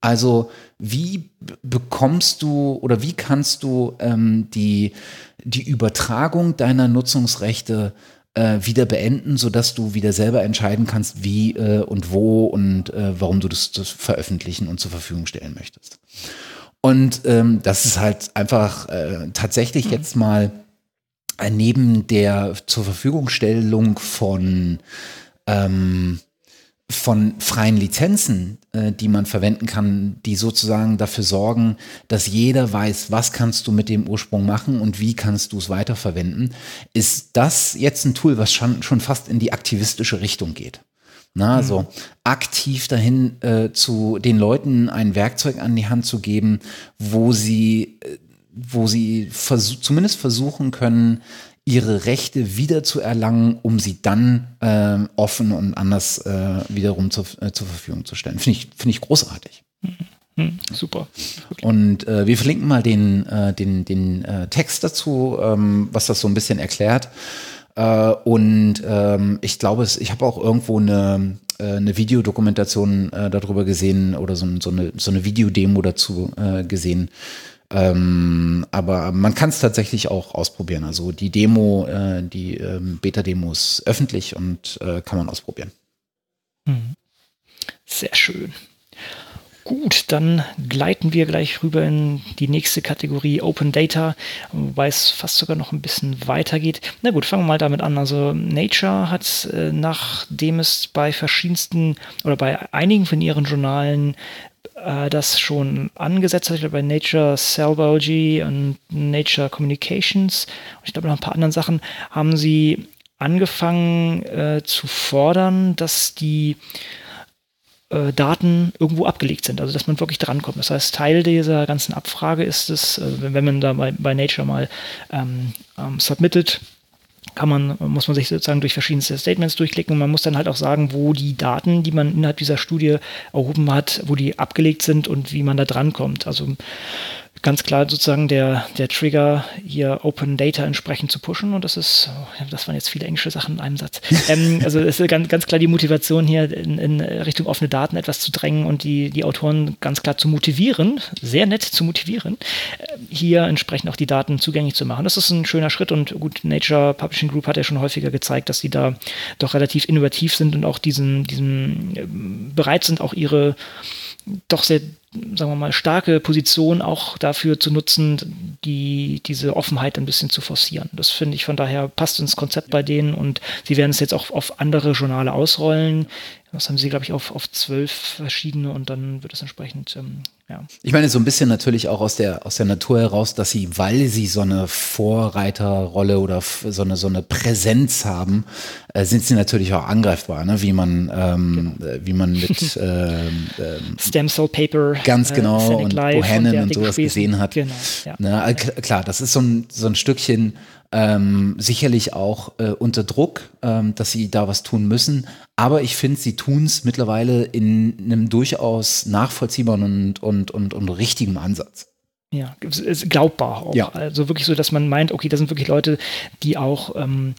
Also wie bekommst du oder wie kannst du ähm, die die Übertragung deiner Nutzungsrechte äh, wieder beenden, sodass du wieder selber entscheiden kannst, wie äh, und wo und äh, warum du das, das, veröffentlichen und zur Verfügung stellen möchtest. Und ähm, das ist halt einfach äh, tatsächlich mhm. jetzt mal äh, neben der zur Verfügungstellung von ähm, von freien Lizenzen, äh, die man verwenden kann, die sozusagen dafür sorgen, dass jeder weiß, was kannst du mit dem Ursprung machen und wie kannst du es weiterverwenden, ist das jetzt ein Tool, was schon, schon fast in die aktivistische Richtung geht. Na, also mhm. aktiv dahin äh, zu den Leuten ein Werkzeug an die Hand zu geben, wo sie, äh, wo sie vers zumindest versuchen können, ihre Rechte wieder zu erlangen, um sie dann äh, offen und anders äh, wiederum zu, äh, zur Verfügung zu stellen. Finde ich, finde ich großartig. Mhm. Super. Okay. Und äh, wir verlinken mal den, äh, den, den äh, Text dazu, ähm, was das so ein bisschen erklärt. Und ähm, ich glaube, ich habe auch irgendwo eine, eine Videodokumentation darüber gesehen oder so, so, eine, so eine Videodemo dazu gesehen. Ähm, aber man kann es tatsächlich auch ausprobieren. Also die Demo, äh, die ähm, Beta-Demo ist öffentlich und äh, kann man ausprobieren. Hm. Sehr schön. Gut, dann gleiten wir gleich rüber in die nächste Kategorie Open Data, wobei es fast sogar noch ein bisschen weiter geht. Na gut, fangen wir mal damit an. Also Nature hat, äh, nachdem es bei verschiedensten oder bei einigen von ihren Journalen äh, das schon angesetzt hat, bei Nature Cell Biology und Nature Communications und ich glaube noch ein paar anderen Sachen, haben sie angefangen äh, zu fordern, dass die äh, Daten irgendwo abgelegt sind, also dass man wirklich drankommt. Das heißt, Teil dieser ganzen Abfrage ist es, äh, wenn man da bei, bei Nature mal ähm, ähm, submitted, kann man, muss man sich sozusagen durch verschiedenste Statements durchklicken und man muss dann halt auch sagen, wo die Daten, die man innerhalb dieser Studie erhoben hat, wo die abgelegt sind und wie man da drankommt. Also ganz klar sozusagen der, der Trigger, hier Open Data entsprechend zu pushen. Und das ist, oh, das waren jetzt viele englische Sachen in einem Satz. ähm, also es ist ganz, ganz klar die Motivation hier in, in, Richtung offene Daten etwas zu drängen und die, die Autoren ganz klar zu motivieren, sehr nett zu motivieren, äh, hier entsprechend auch die Daten zugänglich zu machen. Das ist ein schöner Schritt und gut, Nature Publishing Group hat ja schon häufiger gezeigt, dass sie da doch relativ innovativ sind und auch diesen, diesen äh, bereit sind, auch ihre doch sehr sagen wir mal, starke Position auch dafür zu nutzen, die, diese Offenheit ein bisschen zu forcieren. Das finde ich von daher passt ins Konzept bei denen und sie werden es jetzt auch auf andere Journale ausrollen. Das haben sie, glaube ich, auf, auf zwölf verschiedene und dann wird es entsprechend, ähm, ja. Ich meine, so ein bisschen natürlich auch aus der, aus der Natur heraus, dass sie, weil sie so eine Vorreiterrolle oder so eine, so eine Präsenz haben, äh, sind sie natürlich auch angreifbar, ne? wie man, ähm, genau. Äh, wie man mit ähm, ähm, Stem Cell Paper, ganz genau, äh, und Bohannon und, und sowas gesehen hat. Genau, ja. Ne? Klar, das ist so ein, so ein Stückchen ähm, sicherlich auch äh, unter Druck, ähm, dass sie da was tun müssen. Aber ich finde, sie tun es mittlerweile in einem durchaus nachvollziehbaren und, und, und, und richtigen Ansatz. Ja, ist glaubbar auch. Ja. Also wirklich so, dass man meint, okay, da sind wirklich Leute, die auch ähm,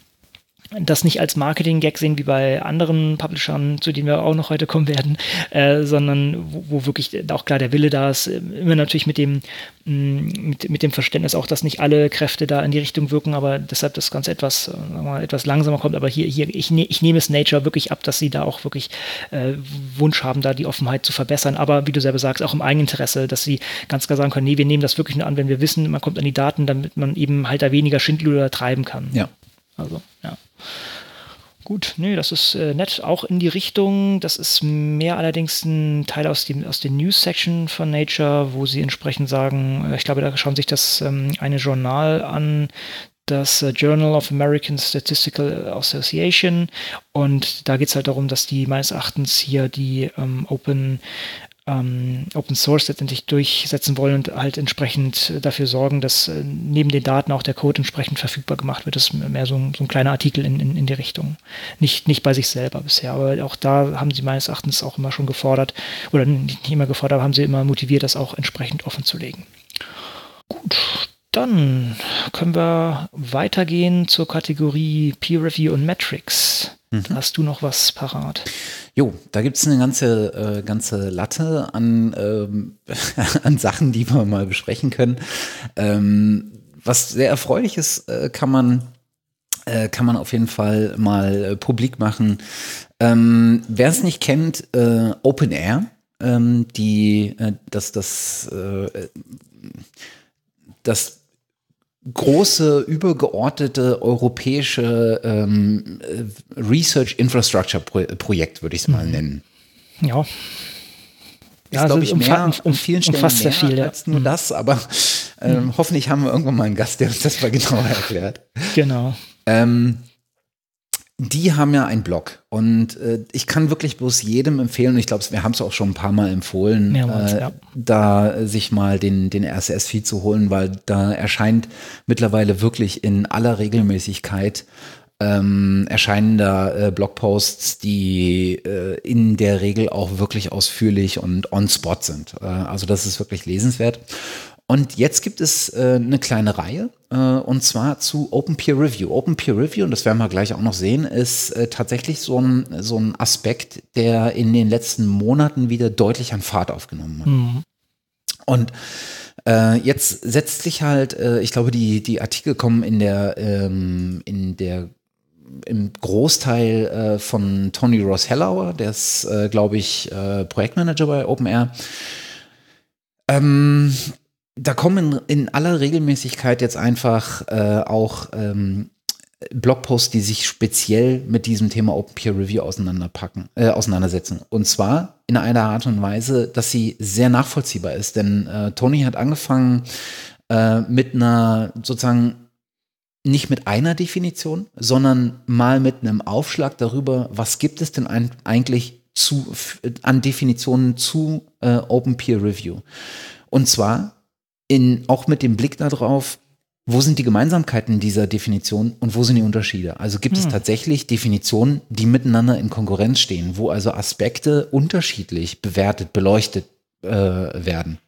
das nicht als Marketing-Gag sehen wie bei anderen Publishern, zu denen wir auch noch heute kommen werden, äh, sondern wo, wo, wirklich auch klar der Wille da ist, immer natürlich mit dem, mm, mit, mit dem Verständnis auch, dass nicht alle Kräfte da in die Richtung wirken, aber deshalb das Ganze etwas, äh, mal, etwas langsamer kommt. Aber hier, hier ich, ne, ich nehme es Nature wirklich ab, dass sie da auch wirklich äh, Wunsch haben, da die Offenheit zu verbessern. Aber wie du selber sagst, auch im Eigeninteresse, dass sie ganz klar sagen können, nee, wir nehmen das wirklich nur an, wenn wir wissen, man kommt an die Daten, damit man eben halt da weniger Schindluder treiben kann. Ja. Also, ja. Gut, nee, das ist äh, nett. Auch in die Richtung, das ist mehr allerdings ein Teil aus, dem, aus den News-Section von Nature, wo sie entsprechend sagen, äh, ich glaube, da schauen sich das ähm, eine Journal an, das äh, Journal of American Statistical Association. Und da geht es halt darum, dass die meines Erachtens hier die ähm, Open ähm, Open Source letztendlich durchsetzen wollen und halt entsprechend dafür sorgen, dass äh, neben den Daten auch der Code entsprechend verfügbar gemacht wird. Das ist mehr so ein, so ein kleiner Artikel in, in, in, die Richtung. Nicht, nicht bei sich selber bisher, aber auch da haben sie meines Erachtens auch immer schon gefordert, oder nicht immer gefordert, aber haben sie immer motiviert, das auch entsprechend offen zu legen. Gut, dann können wir weitergehen zur Kategorie Peer Review und Metrics. Mhm. Hast du noch was parat? Jo, da gibt es eine ganze, äh, ganze Latte an, ähm, an Sachen, die wir mal besprechen können. Ähm, was sehr erfreulich ist, äh, kann man äh, kann man auf jeden Fall mal äh, publik machen. Ähm, Wer es nicht kennt, äh, Open Air, ähm, die, äh, das, das, äh, das große, übergeordnete europäische ähm, Research Infrastructure Pro Projekt, würde ich es mal mhm. nennen. Ja. Ist, ja, glaube ich, mehr um, um vielen Stellen mehr sehr viel, als nur mhm. das, aber ähm, mhm. hoffentlich haben wir irgendwann mal einen Gast, der uns das mal genauer erklärt. Genau. Ähm, die haben ja einen Blog und äh, ich kann wirklich bloß jedem empfehlen, und ich glaube, wir haben es auch schon ein paar Mal empfohlen, Mehrmals, äh, ja. da sich mal den, den RSS-Feed zu holen, weil da erscheint mittlerweile wirklich in aller Regelmäßigkeit ähm, erscheinen da äh, Blogposts, die äh, in der Regel auch wirklich ausführlich und on spot sind. Äh, also das ist wirklich lesenswert. Und jetzt gibt es äh, eine kleine Reihe, äh, und zwar zu Open Peer Review. Open Peer Review, und das werden wir gleich auch noch sehen, ist äh, tatsächlich so ein, so ein Aspekt, der in den letzten Monaten wieder deutlich an Fahrt aufgenommen hat. Mhm. Und äh, jetzt setzt sich halt, äh, ich glaube, die, die Artikel kommen in der, ähm, in der im Großteil äh, von Tony Ross Hellauer, der ist, äh, glaube ich, äh, Projektmanager bei OpenAir. Ähm, da kommen in, aller Regelmäßigkeit jetzt einfach äh, auch ähm, Blogposts, die sich speziell mit diesem Thema Open Peer Review auseinanderpacken, äh, auseinandersetzen. Und zwar in einer Art und Weise, dass sie sehr nachvollziehbar ist. Denn äh, Tony hat angefangen äh, mit einer sozusagen nicht mit einer Definition, sondern mal mit einem Aufschlag darüber, was gibt es denn ein, eigentlich zu, an Definitionen zu äh, Open Peer Review. Und zwar in, auch mit dem Blick darauf, wo sind die Gemeinsamkeiten dieser Definition und wo sind die Unterschiede? Also gibt hm. es tatsächlich Definitionen, die miteinander in Konkurrenz stehen, wo also Aspekte unterschiedlich bewertet, beleuchtet äh, werden.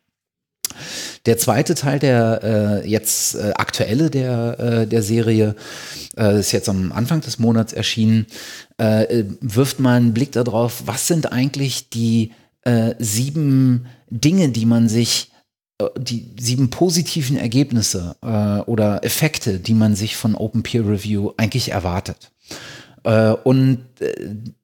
Der zweite Teil der äh, jetzt äh, aktuelle der, äh, der Serie äh, ist jetzt am Anfang des Monats erschienen, äh, wirft mal einen Blick darauf, was sind eigentlich die sieben Dinge, die man sich die sieben positiven Ergebnisse äh, oder Effekte, die man sich von Open Peer Review eigentlich erwartet. Äh, und äh,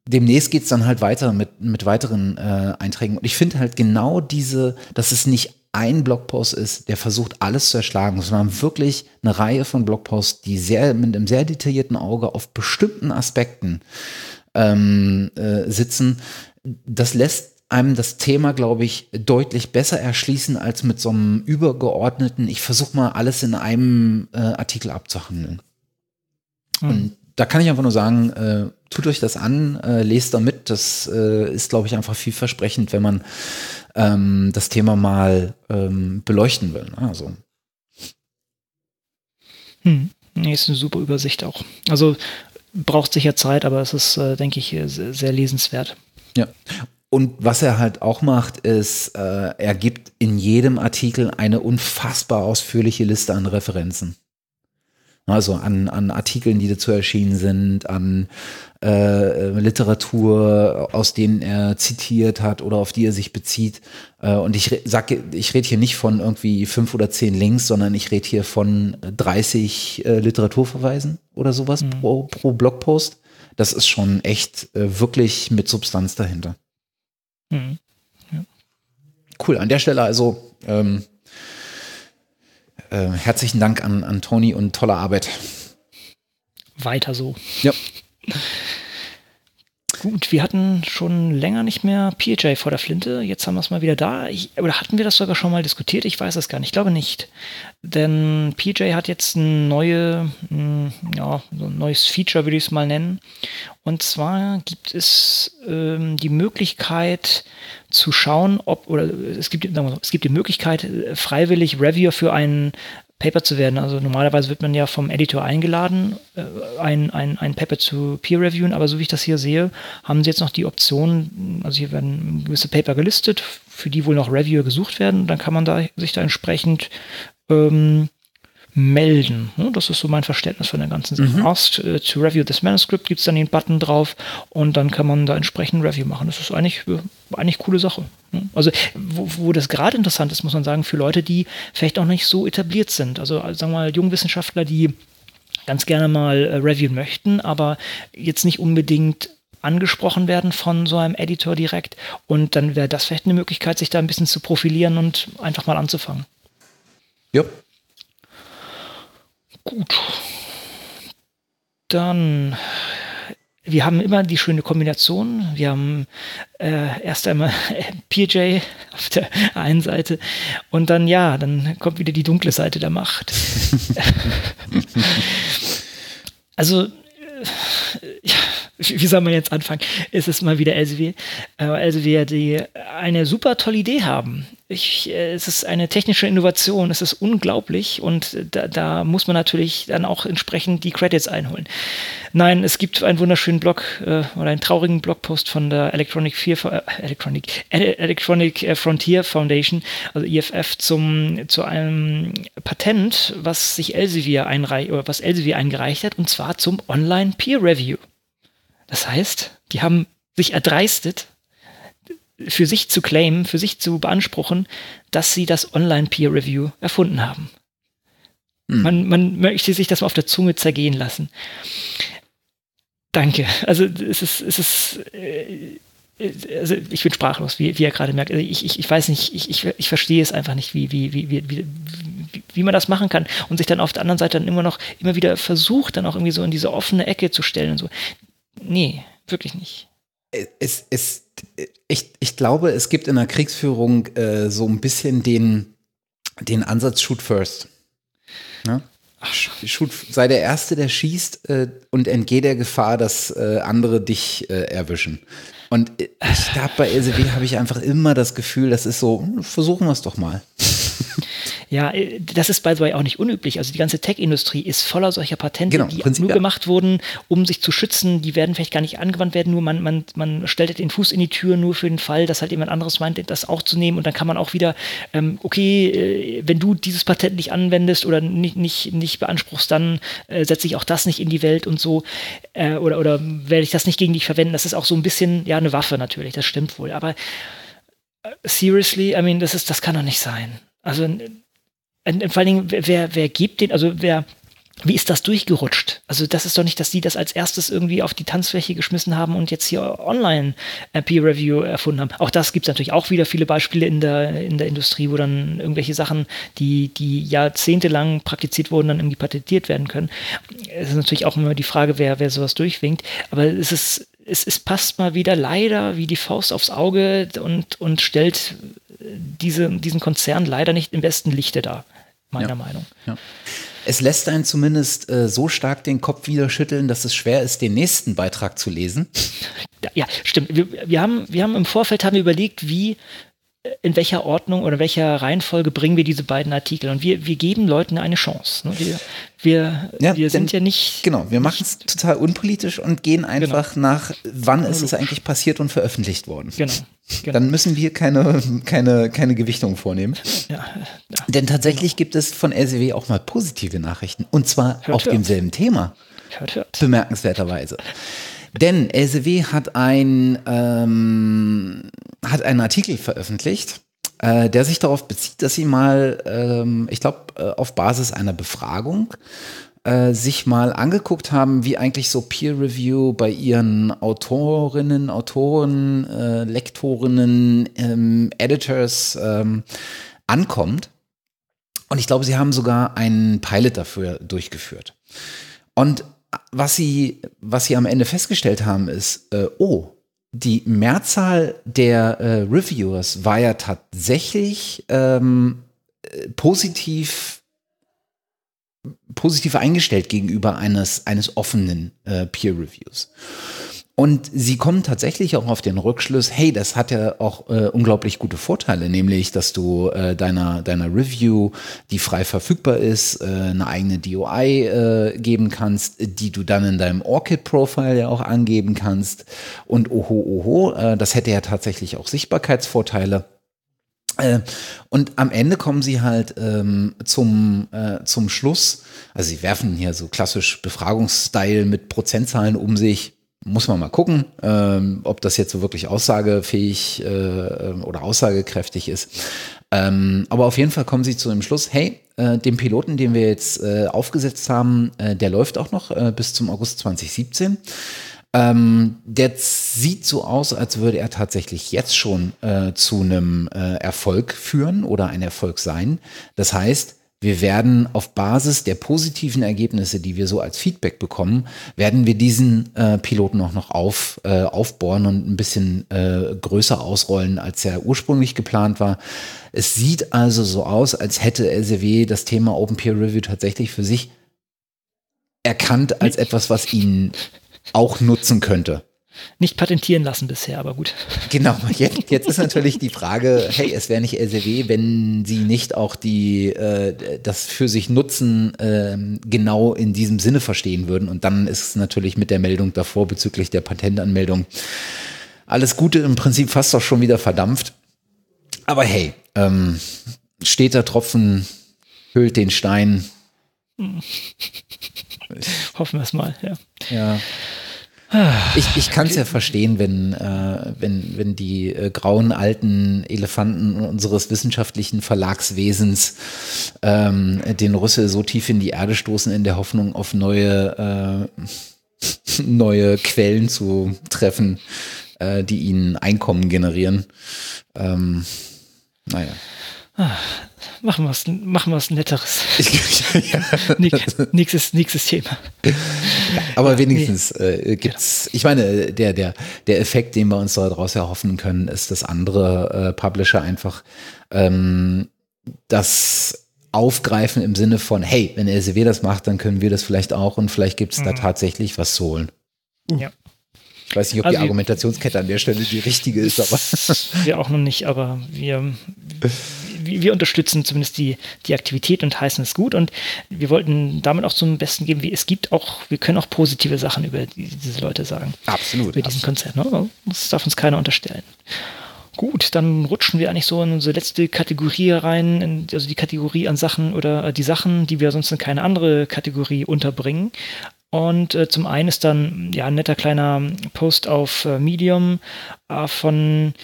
demnächst geht's dann halt weiter mit, mit weiteren äh, Einträgen. Und ich finde halt genau diese, dass es nicht ein Blogpost ist, der versucht, alles zu erschlagen, sondern wirklich eine Reihe von Blogposts, die sehr mit einem sehr detaillierten Auge auf bestimmten Aspekten ähm, äh, sitzen. Das lässt einem das Thema, glaube ich, deutlich besser erschließen als mit so einem übergeordneten, ich versuche mal alles in einem äh, Artikel abzuhandeln. Mhm. Und da kann ich einfach nur sagen, äh, tut euch das an, äh, lest da mit. Das äh, ist, glaube ich, einfach vielversprechend, wenn man ähm, das Thema mal ähm, beleuchten will. Ne? Also. Hm. Nee, ist eine super Übersicht auch. Also braucht sicher Zeit, aber es ist, äh, denke ich, sehr, sehr lesenswert. Ja. Und was er halt auch macht, ist, äh, er gibt in jedem Artikel eine unfassbar ausführliche Liste an Referenzen. Also an, an Artikeln, die dazu erschienen sind, an äh, Literatur, aus denen er zitiert hat oder auf die er sich bezieht. Äh, und ich sage, ich rede hier nicht von irgendwie fünf oder zehn Links, sondern ich rede hier von 30 äh, Literaturverweisen oder sowas mhm. pro, pro Blogpost. Das ist schon echt äh, wirklich mit Substanz dahinter. Mhm. Ja. Cool, an der Stelle also ähm, äh, herzlichen Dank an, an Toni und tolle Arbeit. Weiter so. Ja. Gut, wir hatten schon länger nicht mehr PJ vor der Flinte. Jetzt haben wir es mal wieder da. Ich, oder hatten wir das sogar schon mal diskutiert? Ich weiß es gar nicht. Ich glaube nicht. Denn PJ hat jetzt ein, neue, hm, ja, ein neues Feature, würde ich es mal nennen. Und zwar gibt es ähm, die Möglichkeit zu schauen, ob, oder es gibt, es gibt die Möglichkeit, äh, freiwillig Reviewer für einen Paper zu werden. Also normalerweise wird man ja vom Editor eingeladen, äh, ein, ein, ein Paper zu peer reviewen, aber so wie ich das hier sehe, haben sie jetzt noch die Option, also hier werden gewisse Paper gelistet, für die wohl noch Reviewer gesucht werden. Dann kann man da, sich da entsprechend ähm, melden. Das ist so mein Verständnis von der ganzen Sache. Mhm. Asked uh, to review this manuscript gibt es dann den Button drauf und dann kann man da entsprechend Review machen. Das ist eigentlich, äh, eigentlich coole Sache. Also wo, wo das gerade interessant ist, muss man sagen, für Leute, die vielleicht auch nicht so etabliert sind. Also sagen wir mal Jungwissenschaftler, die ganz gerne mal äh, reviewen möchten, aber jetzt nicht unbedingt angesprochen werden von so einem Editor direkt. Und dann wäre das vielleicht eine Möglichkeit, sich da ein bisschen zu profilieren und einfach mal anzufangen. Ja, Gut. Dann, wir haben immer die schöne Kombination. Wir haben äh, erst einmal PJ auf der einen Seite und dann, ja, dann kommt wieder die dunkle Seite der Macht. also, äh, ja, wie soll man jetzt anfangen? Es ist mal wieder Elsevier. Äh, Elsevier, die eine super tolle Idee haben. Ich, äh, es ist eine technische Innovation, es ist unglaublich und da, da, muss man natürlich dann auch entsprechend die Credits einholen. Nein, es gibt einen wunderschönen Blog äh, oder einen traurigen Blogpost von der Electronic, 4, äh, Electronic, Electronic Frontier Foundation, also IFF, zum, zu einem Patent, was sich Elsevier einreicht, oder was Elsevier eingereicht hat, und zwar zum Online Peer Review. Das heißt, die haben sich erdreistet, für sich zu claimen, für sich zu beanspruchen, dass sie das Online-Peer-Review erfunden haben. Hm. Man, man möchte sich das mal auf der Zunge zergehen lassen. Danke. Also es ist, es ist, äh, also ich bin sprachlos, wie, wie er gerade merkt. Also ich, ich, ich weiß nicht, ich, ich, ich verstehe es einfach nicht, wie, wie, wie, wie, wie, wie man das machen kann und sich dann auf der anderen Seite dann immer noch immer wieder versucht, dann auch irgendwie so in diese offene Ecke zu stellen und so. Nee, wirklich nicht. Es, es, ich, ich glaube, es gibt in der Kriegsführung äh, so ein bisschen den, den Ansatz Shoot First. Ja? Ach, Shoot, sei der Erste, der schießt äh, und entgeh der Gefahr, dass äh, andere dich äh, erwischen. Und ich glaube, bei LCW habe ich einfach immer das Gefühl, das ist so, hm, versuchen wir es doch mal. Ja, äh, das ist by the way auch nicht unüblich. Also die ganze Tech-Industrie ist voller solcher Patente, genau, die Prinzip, nur ja. gemacht wurden, um sich zu schützen. Die werden vielleicht gar nicht angewandt werden, nur man, man, man stellt den Fuß in die Tür nur für den Fall, dass halt jemand anderes meint, das auch zu nehmen. Und dann kann man auch wieder, ähm, okay, äh, wenn du dieses Patent nicht anwendest oder nicht, nicht, nicht beanspruchst, dann äh, setze ich auch das nicht in die Welt und so. Äh, oder, oder werde ich das nicht gegen dich verwenden. Das ist auch so ein bisschen, ja, eine Waffe natürlich, das stimmt wohl. Aber äh, seriously, I mean, das ist, das kann doch nicht sein. Also und vor allen Dingen, wer, wer gibt den, also wer, wie ist das durchgerutscht? Also das ist doch nicht, dass die das als erstes irgendwie auf die Tanzfläche geschmissen haben und jetzt hier online äh, Peer Review erfunden haben. Auch das gibt es natürlich auch wieder viele Beispiele in der, in der Industrie, wo dann irgendwelche Sachen, die, die jahrzehntelang praktiziert wurden, dann irgendwie patentiert werden können. Es ist natürlich auch immer die Frage, wer, wer sowas durchwinkt. Aber es ist, es, es passt mal wieder leider wie die Faust aufs Auge und, und stellt diese, diesen Konzern leider nicht im besten Lichte dar meiner ja. Meinung. Ja. Es lässt einen zumindest äh, so stark den Kopf wieder schütteln, dass es schwer ist, den nächsten Beitrag zu lesen. Ja, stimmt. Wir, wir, haben, wir haben im Vorfeld haben wir überlegt, wie in welcher Ordnung oder welcher Reihenfolge bringen wir diese beiden Artikel. Und wir, wir geben Leuten eine Chance. Ne? Wir, wir, ja, wir sind ja nicht. Genau, wir machen es total unpolitisch und gehen genau. einfach genau. nach, wann ist es eigentlich passiert und veröffentlicht worden. Genau. genau. Dann müssen wir keine, keine, keine Gewichtung vornehmen. Ja, ja. Denn tatsächlich genau. gibt es von LCW auch mal positive Nachrichten. Und zwar hört, auf hört. demselben Thema. Hört, hört. Bemerkenswerterweise. Denn LCW hat, ein, ähm, hat einen Artikel veröffentlicht, äh, der sich darauf bezieht, dass sie mal, ähm, ich glaube, äh, auf Basis einer Befragung äh, sich mal angeguckt haben, wie eigentlich so Peer Review bei ihren Autorinnen, Autoren, äh, Lektorinnen, ähm, Editors ähm, ankommt. Und ich glaube, sie haben sogar einen Pilot dafür durchgeführt. Und was sie, was sie am Ende festgestellt haben, ist, äh, oh, die Mehrzahl der äh, Reviewers war ja tatsächlich ähm, äh, positiv positiv eingestellt gegenüber eines, eines offenen äh, Peer Reviews. Und sie kommen tatsächlich auch auf den Rückschluss, hey, das hat ja auch äh, unglaublich gute Vorteile, nämlich, dass du äh, deiner, deiner Review, die frei verfügbar ist, äh, eine eigene DOI äh, geben kannst, die du dann in deinem ORCID-Profile ja auch angeben kannst. Und oho, oho, äh, das hätte ja tatsächlich auch Sichtbarkeitsvorteile. Äh, und am Ende kommen sie halt ähm, zum, äh, zum Schluss, also sie werfen hier so klassisch Befragungsstyle mit Prozentzahlen um sich, muss man mal gucken, ähm, ob das jetzt so wirklich aussagefähig äh, oder aussagekräftig ist. Ähm, aber auf jeden Fall kommen sie zu dem Schluss, hey, äh, den Piloten, den wir jetzt äh, aufgesetzt haben, äh, der läuft auch noch äh, bis zum August 2017. Ähm, der sieht so aus, als würde er tatsächlich jetzt schon äh, zu einem Erfolg führen oder ein Erfolg sein. Das heißt, wir werden auf Basis der positiven Ergebnisse, die wir so als Feedback bekommen, werden wir diesen äh, Piloten auch noch auf, äh, aufbohren und ein bisschen äh, größer ausrollen, als er ursprünglich geplant war. Es sieht also so aus, als hätte LCW das Thema Open Peer Review tatsächlich für sich erkannt als etwas, was ihnen auch nutzen könnte. Nicht patentieren lassen bisher, aber gut. Genau, jetzt, jetzt ist natürlich die Frage, hey, es wäre nicht LCW, wenn sie nicht auch die, äh, das für sich nutzen äh, genau in diesem Sinne verstehen würden. Und dann ist es natürlich mit der Meldung davor bezüglich der Patentanmeldung alles Gute im Prinzip fast doch schon wieder verdampft. Aber hey, ähm, steter Tropfen hüllt den Stein. Hoffen wir es mal, ja. Ja. Ich, ich kann es ja verstehen, wenn, äh, wenn, wenn die äh, grauen alten Elefanten unseres wissenschaftlichen Verlagswesens ähm, den Rüssel so tief in die Erde stoßen, in der Hoffnung auf neue, äh, neue Quellen zu treffen, äh, die ihnen Einkommen generieren. Ähm, naja. Machen wir was, machen Netteres. ja. nächstes, nächstes Thema. Aber wenigstens äh, gibt's, ich meine, der, der, der Effekt, den wir uns daraus erhoffen können, ist, dass andere äh, Publisher einfach ähm, das aufgreifen im Sinne von, hey, wenn LCW das macht, dann können wir das vielleicht auch und vielleicht gibt es mhm. da tatsächlich was zu holen. Uh. Ja. Ich weiß nicht, ob also die Argumentationskette an der Stelle die richtige ist, aber. Wir auch noch nicht, aber wir, wir unterstützen zumindest die, die Aktivität und heißen es gut. Und wir wollten damit auch zum Besten geben, wie es gibt auch, wir können auch positive Sachen über diese Leute sagen. Absolut. Über diesen Konzert. Ne? Das darf uns keiner unterstellen. Gut, dann rutschen wir eigentlich so in unsere letzte Kategorie rein, also die Kategorie an Sachen oder die Sachen, die wir sonst in keine andere Kategorie unterbringen. Und äh, zum einen ist dann ja ein netter kleiner Post auf äh, Medium äh, von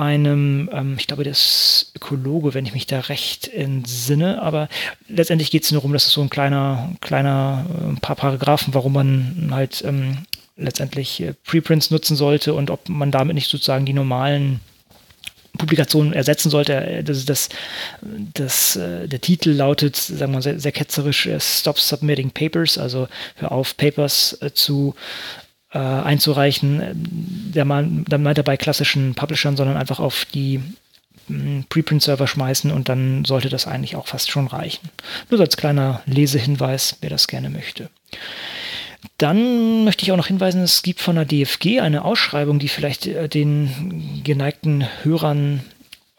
einem, ähm, ich glaube, ist Ökologe, wenn ich mich da recht entsinne, aber letztendlich geht es nur darum, dass es so ein kleiner, kleiner, ein äh, paar Paragraphen, warum man halt ähm, letztendlich äh, Preprints nutzen sollte und ob man damit nicht sozusagen die normalen Publikation ersetzen sollte. Äh, das, das, das, äh, der Titel lautet, sagen wir mal sehr, sehr ketzerisch, Stop Submitting Papers, also hör auf, Papers zu äh, einzureichen. Der, man, der meint er bei klassischen Publishern, sondern einfach auf die hm, Preprint-Server schmeißen und dann sollte das eigentlich auch fast schon reichen. Nur als kleiner Lesehinweis, wer das gerne möchte. Dann möchte ich auch noch hinweisen, es gibt von der DFG eine Ausschreibung, die vielleicht äh, den geneigten Hörern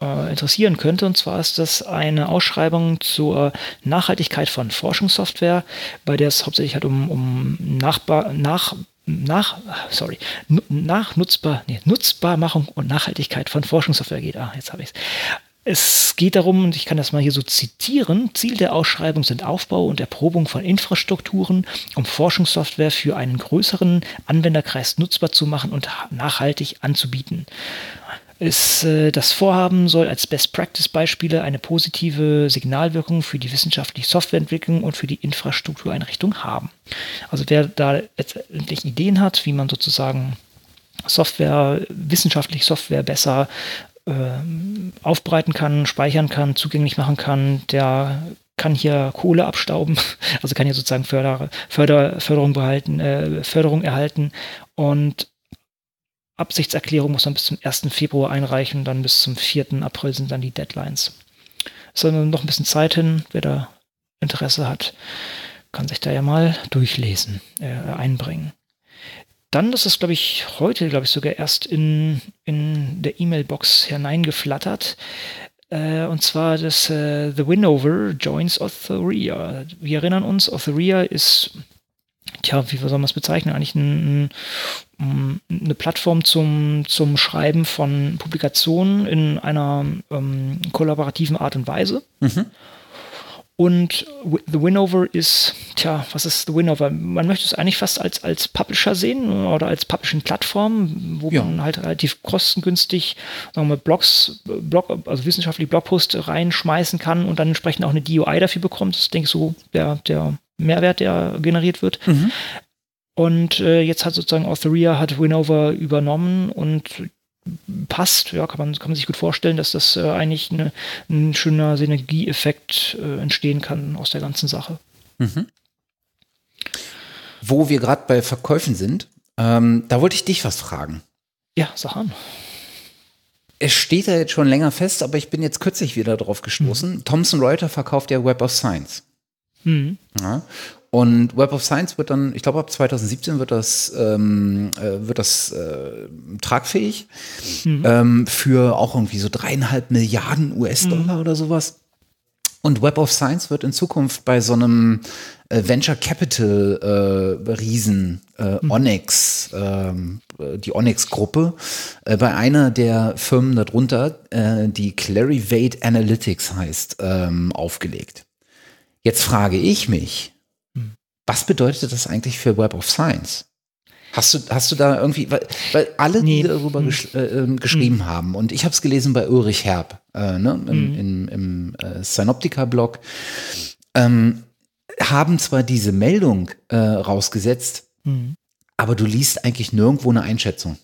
äh, interessieren könnte. Und zwar ist das eine Ausschreibung zur Nachhaltigkeit von Forschungssoftware, bei der es hauptsächlich halt um, um Nachbar, nach, nach, sorry, Nachnutzbar, nee, Nutzbarmachung und Nachhaltigkeit von Forschungssoftware geht. Ah, jetzt habe ich es. Es geht darum, und ich kann das mal hier so zitieren, Ziel der Ausschreibung sind Aufbau und Erprobung von Infrastrukturen, um Forschungssoftware für einen größeren Anwenderkreis nutzbar zu machen und nachhaltig anzubieten. Es, äh, das Vorhaben soll als Best-Practice-Beispiele eine positive Signalwirkung für die wissenschaftliche Softwareentwicklung und für die Infrastruktureinrichtung haben. Also wer da letztendlich Ideen hat, wie man sozusagen Software, wissenschaftlich Software besser äh, aufbereiten kann, speichern kann, zugänglich machen kann, der kann hier Kohle abstauben, also kann hier sozusagen Förder, Förder, Förderung behalten, äh, Förderung erhalten und Absichtserklärung muss man bis zum 1. Februar einreichen, dann bis zum 4. April sind dann die Deadlines. Es ist noch ein bisschen Zeit hin, wer da Interesse hat, kann sich da ja mal durchlesen, äh, einbringen. Dann, das ist, glaube ich, heute, glaube ich, sogar erst in, in der E-Mail-Box hineingeflattert. Äh, und zwar das äh, The Winover joins Authoria. Wir erinnern uns, Authoria ist, tja, wie soll man es bezeichnen? Eigentlich ein, ein, eine Plattform zum, zum Schreiben von Publikationen in einer ähm, kollaborativen Art und Weise. Mhm. Und The Winover ist, tja, was ist The Winover? Man möchte es eigentlich fast als, als Publisher sehen oder als Publishing-Plattform, wo ja. man halt relativ kostengünstig sagen wir, Blogs, Blog, also wissenschaftliche Blogpost reinschmeißen kann und dann entsprechend auch eine DOI dafür bekommt. Das ist, denke ich, so der, der Mehrwert, der generiert wird. Mhm. Und äh, jetzt hat sozusagen Authoria hat Winover übernommen und passt, ja, kann man, kann man sich gut vorstellen, dass das äh, eigentlich eine, ein schöner Synergieeffekt äh, entstehen kann aus der ganzen Sache. Mhm. Wo wir gerade bei Verkäufen sind, ähm, da wollte ich dich was fragen. Ja, sag an. Es steht ja jetzt schon länger fest, aber ich bin jetzt kürzlich wieder drauf gestoßen. Mhm. Thomson Reuters verkauft ja Web of Science. Mhm. Ja, Und Web of Science wird dann, ich glaube ab 2017 wird das, ähm, äh, wird das äh, tragfähig mhm. ähm, für auch irgendwie so dreieinhalb Milliarden US-Dollar mhm. oder sowas. Und Web of Science wird in Zukunft bei so einem äh, Venture Capital äh, Riesen äh, mhm. Onyx, ähm, äh, die Onyx-Gruppe, bei einer der Firmen darunter, die Clarivate Analytics heißt, ähm, aufgelegt. Jetzt frage ich mich, mhm. was bedeutet das eigentlich für Web of Science? Hast du, hast du da irgendwie, weil, weil alle, nee. die darüber hm. gesch äh, ähm, geschrieben hm. haben, und ich habe es gelesen bei Ulrich Herb, äh, ne, im, hm. im, im äh, Synoptica-Blog, ähm, haben zwar diese Meldung äh, rausgesetzt, hm. aber du liest eigentlich nirgendwo eine Einschätzung.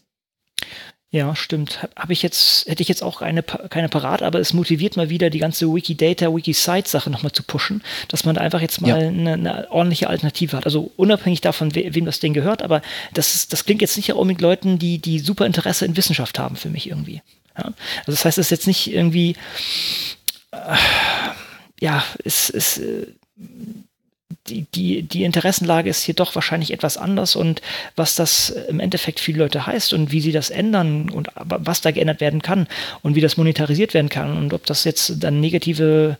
Ja, stimmt. Habe ich jetzt, hätte ich jetzt auch eine, keine parat, aber es motiviert mal wieder, die ganze Wikidata, Wikisite-Sache nochmal zu pushen, dass man da einfach jetzt mal ja. eine, eine, ordentliche Alternative hat. Also unabhängig davon, we, wem das Ding gehört, aber das, ist, das klingt jetzt nicht auch mit Leuten, die, die super Interesse in Wissenschaft haben für mich irgendwie. Ja? Also das heißt, es ist jetzt nicht irgendwie, äh, ja, es ist, die, die, die Interessenlage ist hier doch wahrscheinlich etwas anders und was das im Endeffekt für die Leute heißt und wie sie das ändern und was da geändert werden kann und wie das monetarisiert werden kann und ob das jetzt dann negative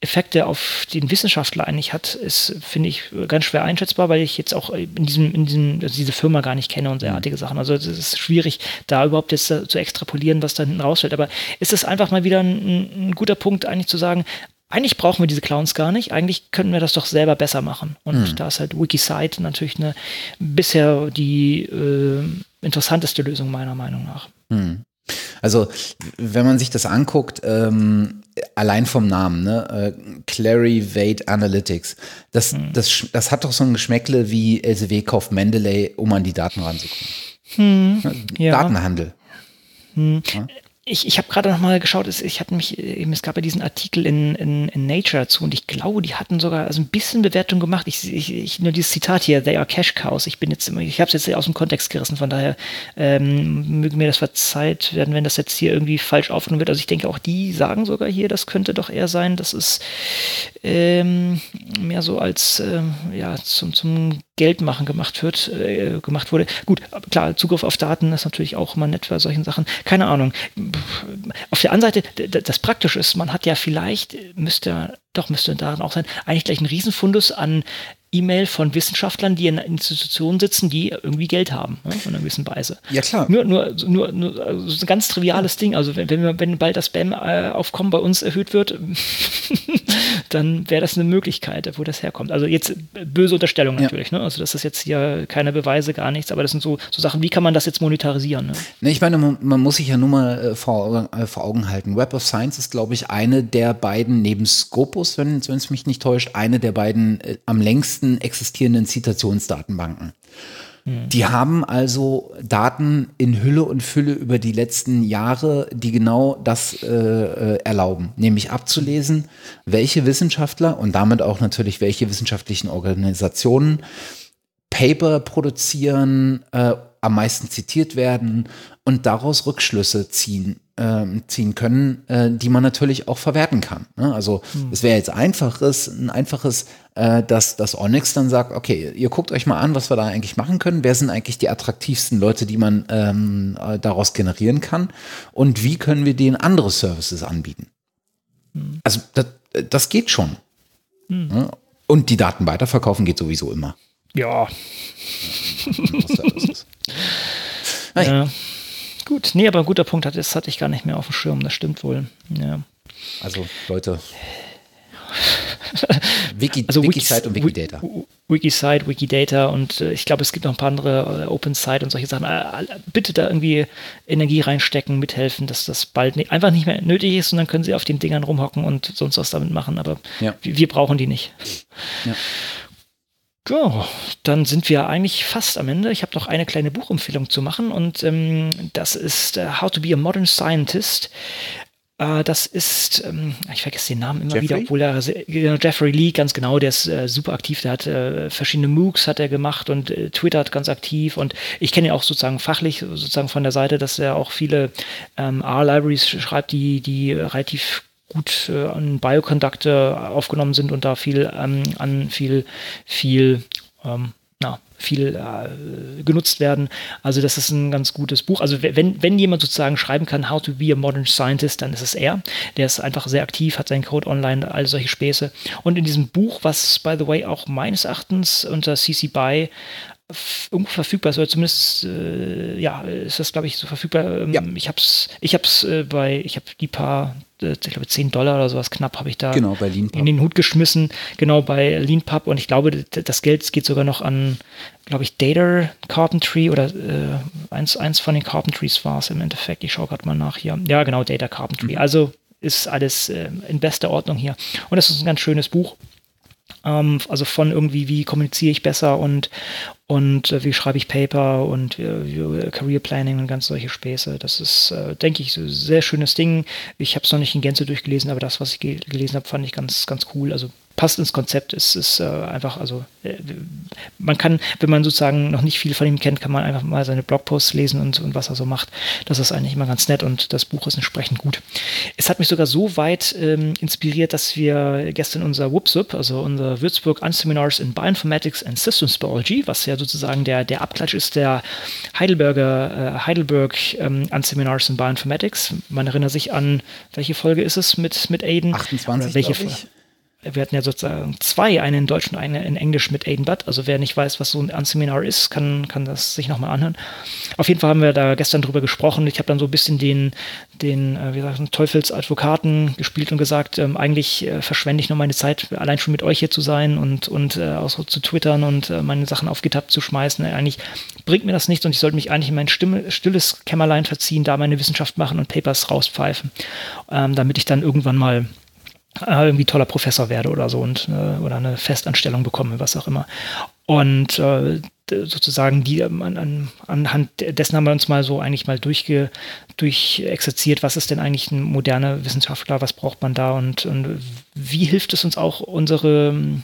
Effekte auf den Wissenschaftler eigentlich hat, ist, finde ich, ganz schwer einschätzbar, weil ich jetzt auch in diesem, in diesem, also diese Firma gar nicht kenne und derartige Sachen. Also es ist schwierig, da überhaupt jetzt zu extrapolieren, was da hinten rausfällt. Aber ist es einfach mal wieder ein, ein guter Punkt, eigentlich zu sagen, eigentlich brauchen wir diese Clowns gar nicht. Eigentlich könnten wir das doch selber besser machen. Und hm. da ist halt Wikisite natürlich eine bisher die äh, interessanteste Lösung meiner Meinung nach. Hm. Also, wenn man sich das anguckt, ähm, allein vom Namen, ne? Äh, Clarivate Analytics, das, hm. das, das hat doch so ein Geschmäckle wie LCW kauft Mendeley, um an die Daten ranzukommen. Hm. Ja. Datenhandel. Hm. Ja? Ich, ich habe gerade noch mal geschaut, ich hatte mich, eben, es gab ja diesen Artikel in, in, in Nature dazu und ich glaube, die hatten sogar also ein bisschen Bewertung gemacht. Ich, ich, ich nur dieses Zitat hier, they are cash cows. Ich bin jetzt ich habe es jetzt aus dem Kontext gerissen, von daher ähm, möge mir das verzeiht werden, wenn das jetzt hier irgendwie falsch aufgenommen wird. Also ich denke auch die sagen sogar hier, das könnte doch eher sein, dass es ähm, mehr so als ähm, ja zum, zum Geldmachen gemacht wird, äh, gemacht wurde. Gut, klar, Zugriff auf Daten ist natürlich auch immer nett bei solchen Sachen. Keine Ahnung. Auf der anderen Seite, das Praktische ist, man hat ja vielleicht, müsste, doch müsste daran auch sein, eigentlich gleich ein Riesenfundus an E-Mail von Wissenschaftlern, die in Institutionen sitzen, die irgendwie Geld haben, ne, in einer gewissen Weise. Ja, klar. Nur, nur, nur, nur also ein ganz triviales ja. Ding. Also, wenn, wenn, wenn bald das Spam-Aufkommen bei uns erhöht wird, dann wäre das eine Möglichkeit, wo das herkommt. Also, jetzt böse Unterstellung natürlich. Ja. Ne? Also, das ist jetzt hier keine Beweise, gar nichts, aber das sind so, so Sachen, wie kann man das jetzt monetarisieren? Ne? Ne, ich meine, man, man, muss sich ja nur mal äh, vor, äh, vor Augen halten. Web of Science ist, glaube ich, eine der beiden, neben Scopus, wenn es mich nicht täuscht, eine der beiden äh, am längsten meisten existierenden Zitationsdatenbanken. Hm. Die haben also Daten in Hülle und Fülle über die letzten Jahre, die genau das äh, äh, erlauben, nämlich abzulesen, welche Wissenschaftler und damit auch natürlich welche wissenschaftlichen Organisationen Paper produzieren, äh, am meisten zitiert werden und daraus Rückschlüsse ziehen äh, ziehen können, äh, die man natürlich auch verwerten kann. Ne? Also hm. es wäre jetzt einfaches, ein einfaches, äh, dass das Onyx dann sagt, okay, ihr guckt euch mal an, was wir da eigentlich machen können. Wer sind eigentlich die attraktivsten Leute, die man ähm, äh, daraus generieren kann? Und wie können wir denen andere Services anbieten? Hm. Also das, das geht schon. Hm. Ne? Und die Daten weiterverkaufen geht sowieso immer. Ja. Ja, ja. Gut, nee, aber ein guter Punkt, das hatte ich gar nicht mehr auf dem Schirm, das stimmt wohl. Ja. Also, Leute. Wiki, also Wikisite und Wikidata. Wikisite, Wikidata und äh, ich glaube, es gibt noch ein paar andere äh, OpenSite und solche Sachen. Äh, bitte da irgendwie Energie reinstecken, mithelfen, dass das bald nicht, einfach nicht mehr nötig ist und dann können sie auf den Dingern rumhocken und sonst was damit machen. Aber ja. wir, wir, brauchen die nicht. Ja. Ja, dann sind wir eigentlich fast am Ende. Ich habe noch eine kleine Buchempfehlung zu machen und ähm, das ist uh, How to be a Modern Scientist. Uh, das ist, ähm, ich vergesse den Namen immer Jeffrey? wieder, obwohl er äh, Jeffrey Lee, ganz genau, der ist äh, super aktiv, der hat äh, verschiedene MOOCs hat er gemacht und äh, twittert ganz aktiv und ich kenne ihn auch sozusagen fachlich, sozusagen von der Seite, dass er auch viele ähm, R-Libraries schreibt, die, die relativ gut äh, an Bioconductor aufgenommen sind und da viel ähm, an viel, viel ähm, na, viel äh, genutzt werden. Also das ist ein ganz gutes Buch. Also wenn, wenn jemand sozusagen schreiben kann, How to be a Modern Scientist, dann ist es er. Der ist einfach sehr aktiv, hat seinen Code online, all solche Späße. Und in diesem Buch, was by the way auch meines Erachtens unter CC BY irgendwo verfügbar ist, oder zumindest äh, ja, ist das, glaube ich, so verfügbar. Ähm, ja. Ich habe es ich hab's, äh, bei, ich habe die paar, äh, ich glaube 10 Dollar oder sowas knapp habe ich da genau, in den Hut geschmissen, genau bei LeanPub und ich glaube, das Geld geht sogar noch an, glaube ich, Data Carpentry oder äh, eins, eins von den Carpentries war es im Endeffekt. Ich schaue gerade mal nach hier. Ja, genau, Data Carpentry. Mhm. Also ist alles äh, in bester Ordnung hier. Und das ist ein ganz schönes Buch. Ähm, also von irgendwie, wie kommuniziere ich besser und, und äh, wie schreibe ich Paper und äh, Career Planning und ganz solche Späße. Das ist, äh, denke ich, ein sehr schönes Ding. Ich habe es noch nicht in Gänze durchgelesen, aber das, was ich ge gelesen habe, fand ich ganz, ganz cool. Also passt ins Konzept. Es ist äh, einfach, also äh, man kann, wenn man sozusagen noch nicht viel von ihm kennt, kann man einfach mal seine Blogposts lesen und, und was er so macht. Das ist eigentlich immer ganz nett und das Buch ist entsprechend gut. Es hat mich sogar so weit ähm, inspiriert, dass wir gestern unser WUPSUP, also unser Würzburg Unseminars in Bioinformatics and Systems Biology, was ja sozusagen der, der Abklatsch ist der Heidelberger, äh, Heidelberg ähm, Unseminars in Bioinformatics. Man erinnert sich an, welche Folge ist es mit, mit Aiden? 28, welche ich wir hatten ja sozusagen zwei, eine in Deutsch und eine in Englisch mit Aiden Butt. Also wer nicht weiß, was so ein Seminar ist, kann, kann das sich nochmal anhören. Auf jeden Fall haben wir da gestern drüber gesprochen. Ich habe dann so ein bisschen den, den äh, wie gesagt, Teufelsadvokaten gespielt und gesagt, ähm, eigentlich äh, verschwende ich nur meine Zeit, allein schon mit euch hier zu sein und, und äh, auch so zu twittern und äh, meine Sachen auf GitHub zu schmeißen. Eigentlich bringt mir das nichts und ich sollte mich eigentlich in mein Stimme, stilles Kämmerlein verziehen, da meine Wissenschaft machen und Papers rauspfeifen, ähm, damit ich dann irgendwann mal äh, irgendwie toller Professor werde oder so und äh, oder eine Festanstellung bekomme, was auch immer. Und äh, sozusagen die ähm, an, an, anhand dessen haben wir uns mal so eigentlich mal durchge, durchexerziert, was ist denn eigentlich ein moderner Wissenschaftler, was braucht man da und, und wie hilft es uns auch unsere ähm,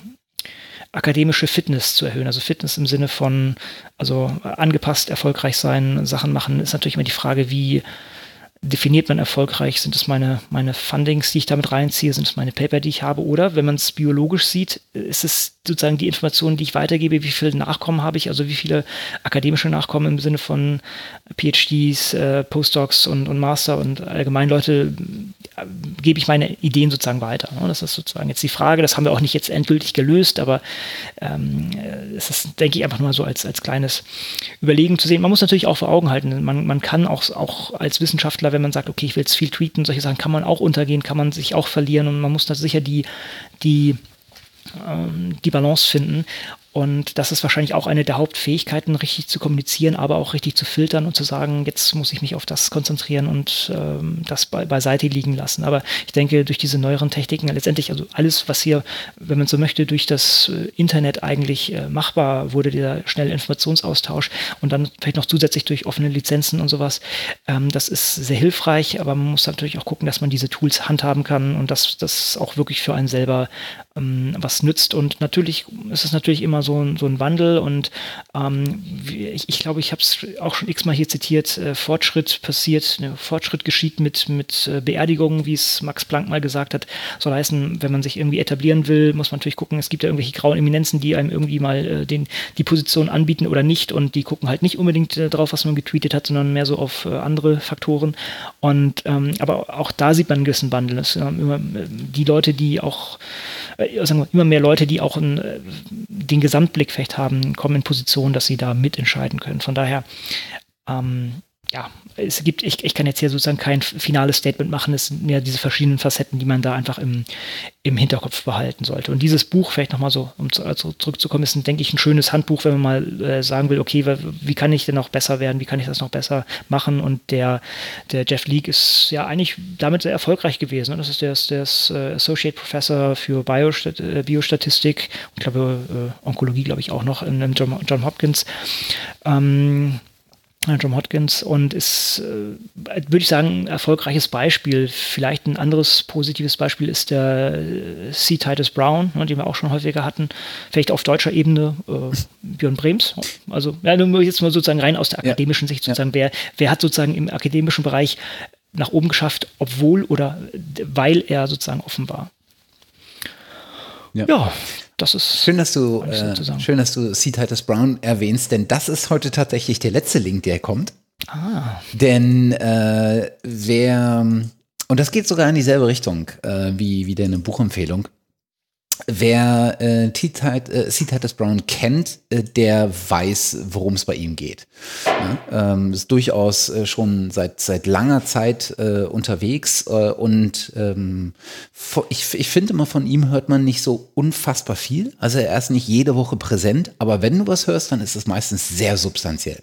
akademische Fitness zu erhöhen. Also Fitness im Sinne von, also angepasst, erfolgreich sein, Sachen machen, ist natürlich immer die Frage, wie definiert man erfolgreich? Sind es meine, meine Fundings, die ich damit reinziehe? Sind es meine Paper, die ich habe? Oder wenn man es biologisch sieht, ist es sozusagen die Informationen, die ich weitergebe, wie viele Nachkommen habe ich, also wie viele akademische Nachkommen im Sinne von PhDs, äh, Postdocs und, und Master und allgemein Leute, äh, gebe ich meine Ideen sozusagen weiter. Ne? Das ist sozusagen jetzt die Frage, das haben wir auch nicht jetzt endgültig gelöst, aber ähm, äh, es ist, denke ich, einfach nur so als, als kleines Überlegen zu sehen. Man muss natürlich auch vor Augen halten, man, man kann auch, auch als Wissenschaftler wenn man sagt, okay, ich will jetzt viel tweeten, solche Sachen kann man auch untergehen, kann man sich auch verlieren und man muss da sicher die, die, die Balance finden. Und das ist wahrscheinlich auch eine der Hauptfähigkeiten, richtig zu kommunizieren, aber auch richtig zu filtern und zu sagen, jetzt muss ich mich auf das konzentrieren und ähm, das be beiseite liegen lassen. Aber ich denke, durch diese neueren Techniken, letztendlich, also alles, was hier, wenn man so möchte, durch das äh, Internet eigentlich äh, machbar wurde, dieser schnelle Informationsaustausch und dann vielleicht noch zusätzlich durch offene Lizenzen und sowas, ähm, das ist sehr hilfreich, aber man muss natürlich auch gucken, dass man diese Tools handhaben kann und dass das auch wirklich für einen selber ähm, was nützt. Und natürlich ist es natürlich immer so ein, so ein Wandel und ähm, ich, ich glaube, ich habe es auch schon x-mal hier zitiert, äh, Fortschritt passiert, ne, Fortschritt geschieht mit, mit äh, Beerdigungen, wie es Max Planck mal gesagt hat. Soll heißen, wenn man sich irgendwie etablieren will, muss man natürlich gucken, es gibt ja irgendwelche grauen Eminenzen, die einem irgendwie mal äh, den, die Position anbieten oder nicht und die gucken halt nicht unbedingt äh, drauf, was man getweetet hat, sondern mehr so auf äh, andere Faktoren. Und ähm, aber auch da sieht man einen gewissen Wandel. Das, immer, äh, die Leute, die auch immer mehr Leute, die auch einen, äh, den Gesamtblick vielleicht haben, kommen in Position, dass sie da mitentscheiden können. Von daher, ähm, ja, es gibt, ich, ich kann jetzt hier sozusagen kein finales Statement machen, es sind mehr diese verschiedenen Facetten, die man da einfach im, im Hinterkopf behalten sollte. Und dieses Buch, vielleicht nochmal so, um zu, also zurückzukommen, ist, denke ich, ein schönes Handbuch, wenn man mal äh, sagen will, okay, wie kann ich denn noch besser werden, wie kann ich das noch besser machen? Und der, der Jeff Leake ist ja eigentlich damit sehr erfolgreich gewesen. Ne? Das ist der, der äh, Associate Professor für Biostat äh, Biostatistik und glaube äh, Onkologie, glaube ich, auch noch in, in John, John Hopkins. Ähm, John Hodgins und ist, äh, würde ich sagen, ein erfolgreiches Beispiel. Vielleicht ein anderes positives Beispiel ist der äh, C. Titus Brown, ne, den wir auch schon häufiger hatten. Vielleicht auf deutscher Ebene äh, Björn Brems. Also ja, nur jetzt mal sozusagen rein aus der akademischen ja. Sicht sozusagen, ja. wer, wer hat sozusagen im akademischen Bereich nach oben geschafft, obwohl oder weil er sozusagen offen war. Ja. Ja, das ist Schön, dass du, äh, schön, dass du C. Titus Brown erwähnst, denn das ist heute tatsächlich der letzte Link, der kommt. Ah, Denn äh, wer, und das geht sogar in dieselbe Richtung äh, wie, wie deine Buchempfehlung. Wer äh, T. Tit- äh. Titus Brown kennt, äh, der weiß, worum es bei ihm geht. Ja, ähm, ist durchaus äh, schon seit, seit langer Zeit äh, unterwegs äh, und ähm, ich, ich finde immer, von ihm hört man nicht so unfassbar viel. Also er ist nicht jede Woche präsent, aber wenn du was hörst, dann ist es meistens sehr substanziell.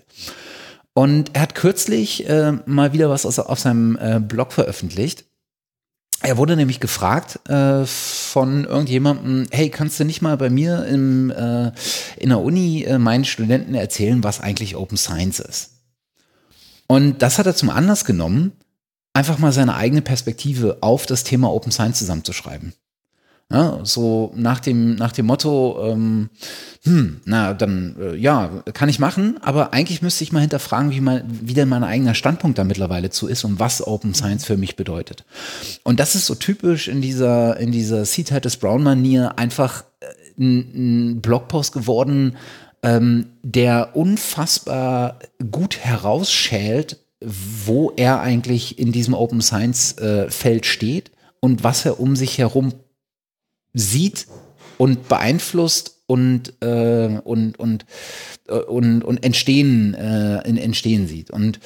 Und er hat kürzlich äh, mal wieder was aus, auf seinem Blog veröffentlicht. Er wurde nämlich gefragt äh, von irgendjemandem, hey, kannst du nicht mal bei mir im, äh, in der Uni äh, meinen Studenten erzählen, was eigentlich Open Science ist? Und das hat er zum Anlass genommen, einfach mal seine eigene Perspektive auf das Thema Open Science zusammenzuschreiben. Ja, so nach dem, nach dem Motto, ähm, hm, na, dann, äh, ja, kann ich machen, aber eigentlich müsste ich mal hinterfragen, wie, mein, wie denn mein eigener Standpunkt da mittlerweile zu ist und was Open Science für mich bedeutet. Und das ist so typisch in dieser, in dieser C. Titus Brown-Manier einfach äh, ein, ein Blogpost geworden, ähm, der unfassbar gut herausschält, wo er eigentlich in diesem Open Science äh, Feld steht und was er um sich herum sieht und beeinflusst und, äh, und, und, äh, und, und entstehen, äh, in entstehen sieht. Und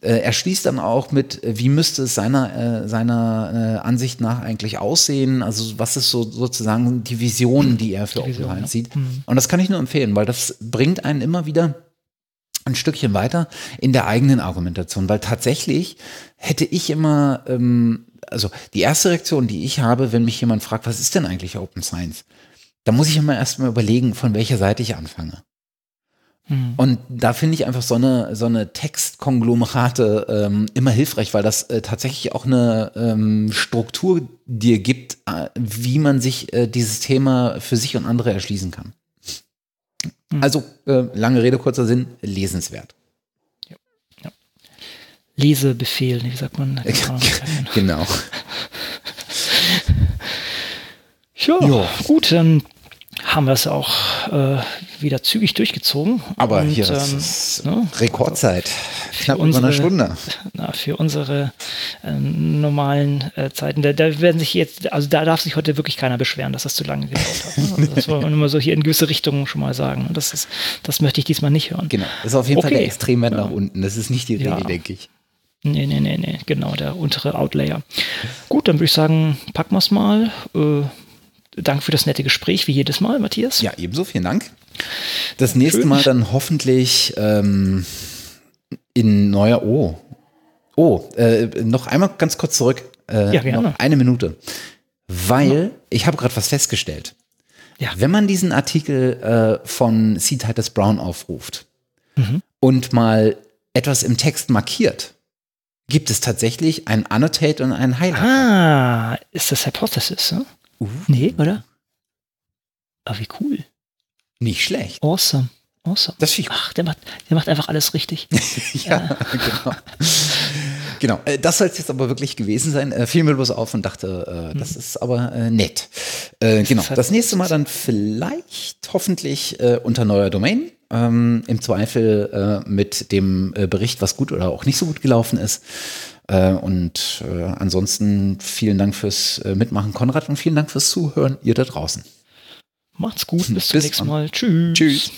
äh, er schließt dann auch mit, wie müsste es seiner, äh, seiner äh, Ansicht nach eigentlich aussehen? Also was ist so sozusagen die Vision, die er für Science ja. sieht? Und das kann ich nur empfehlen, weil das bringt einen immer wieder ein Stückchen weiter in der eigenen Argumentation, weil tatsächlich hätte ich immer, ähm, also die erste Reaktion, die ich habe, wenn mich jemand fragt, was ist denn eigentlich Open Science? Da muss ich immer erstmal überlegen, von welcher Seite ich anfange. hm. Und da finde ich einfach so eine, so eine Textkonglomerate ähm, immer hilfreich, weil das äh, tatsächlich auch eine ähm, Struktur dir gibt, äh, wie man sich äh, dieses Thema für sich und andere erschließen kann. Also, äh, lange Rede, kurzer Sinn, lesenswert. Lesebefehl, wie sagt man? Genau. Ja, Jo. gut, dann haben wir es auch äh, wieder zügig durchgezogen. Aber Und, hier, das ähm, ist ne, Rekordzeit. Knapp über unsere- eine Stunde. na, für unsere äh, normalen äh, Zeiten, da, da werden sich jetzt, also da darf sich heute wirklich keiner beschweren, dass das zu lange gedauert hat. Ne? Also das wollen wir nur mal so hier in gewisse Richtungen schon mal sagen. Das, ist, das möchte ich diesmal nicht hören. Genau. Das ist auf jeden Fall der Okay. Extremwert nach unten. Das ist nicht die Ja. Regel, denke ich. Nee, nee, nee, nee, genau, der untere Outlayer. Gut, dann würde ich sagen, packen wir es mal. Äh, danke für das nette Gespräch, wie jedes Mal, Matthias. Ja, ebenso. Vielen Dank. Das nächste schön. Mal dann hoffentlich ähm, in neuer. Oh. Oh, äh, noch einmal ganz kurz zurück. Äh, Ja, gerne. Noch eine Minute. Weil ich habe gerade was festgestellt. Ja. Wenn man diesen Artikel äh, von C. Titus Brown aufruft Mhm. und mal etwas im Text markiert, gibt es tatsächlich ein Annotate und ein Highlight. Ah, ist das Hypothesis, ne? Uh. Nee, oder? Ah, wie cool. Nicht schlecht. Awesome. Awesome. Das Ach, der macht, der macht einfach alles richtig. Ja, genau. Genau. Äh, das soll es jetzt aber wirklich gewesen sein. Äh, fiel mir bloß auf und dachte, äh, das ist aber äh, nett. Äh, genau. Das nächste Mal dann vielleicht hoffentlich äh, unter neuer Domain. Ähm, Im Zweifel mit dem Bericht, was gut oder auch nicht so gut gelaufen ist. Und ansonsten vielen Dank fürs Mitmachen, Konrad, und vielen Dank fürs Zuhören, ihr da draußen. Macht's gut, bis zum Bis nächsten dann. Mal. Tschüss. Tschüss.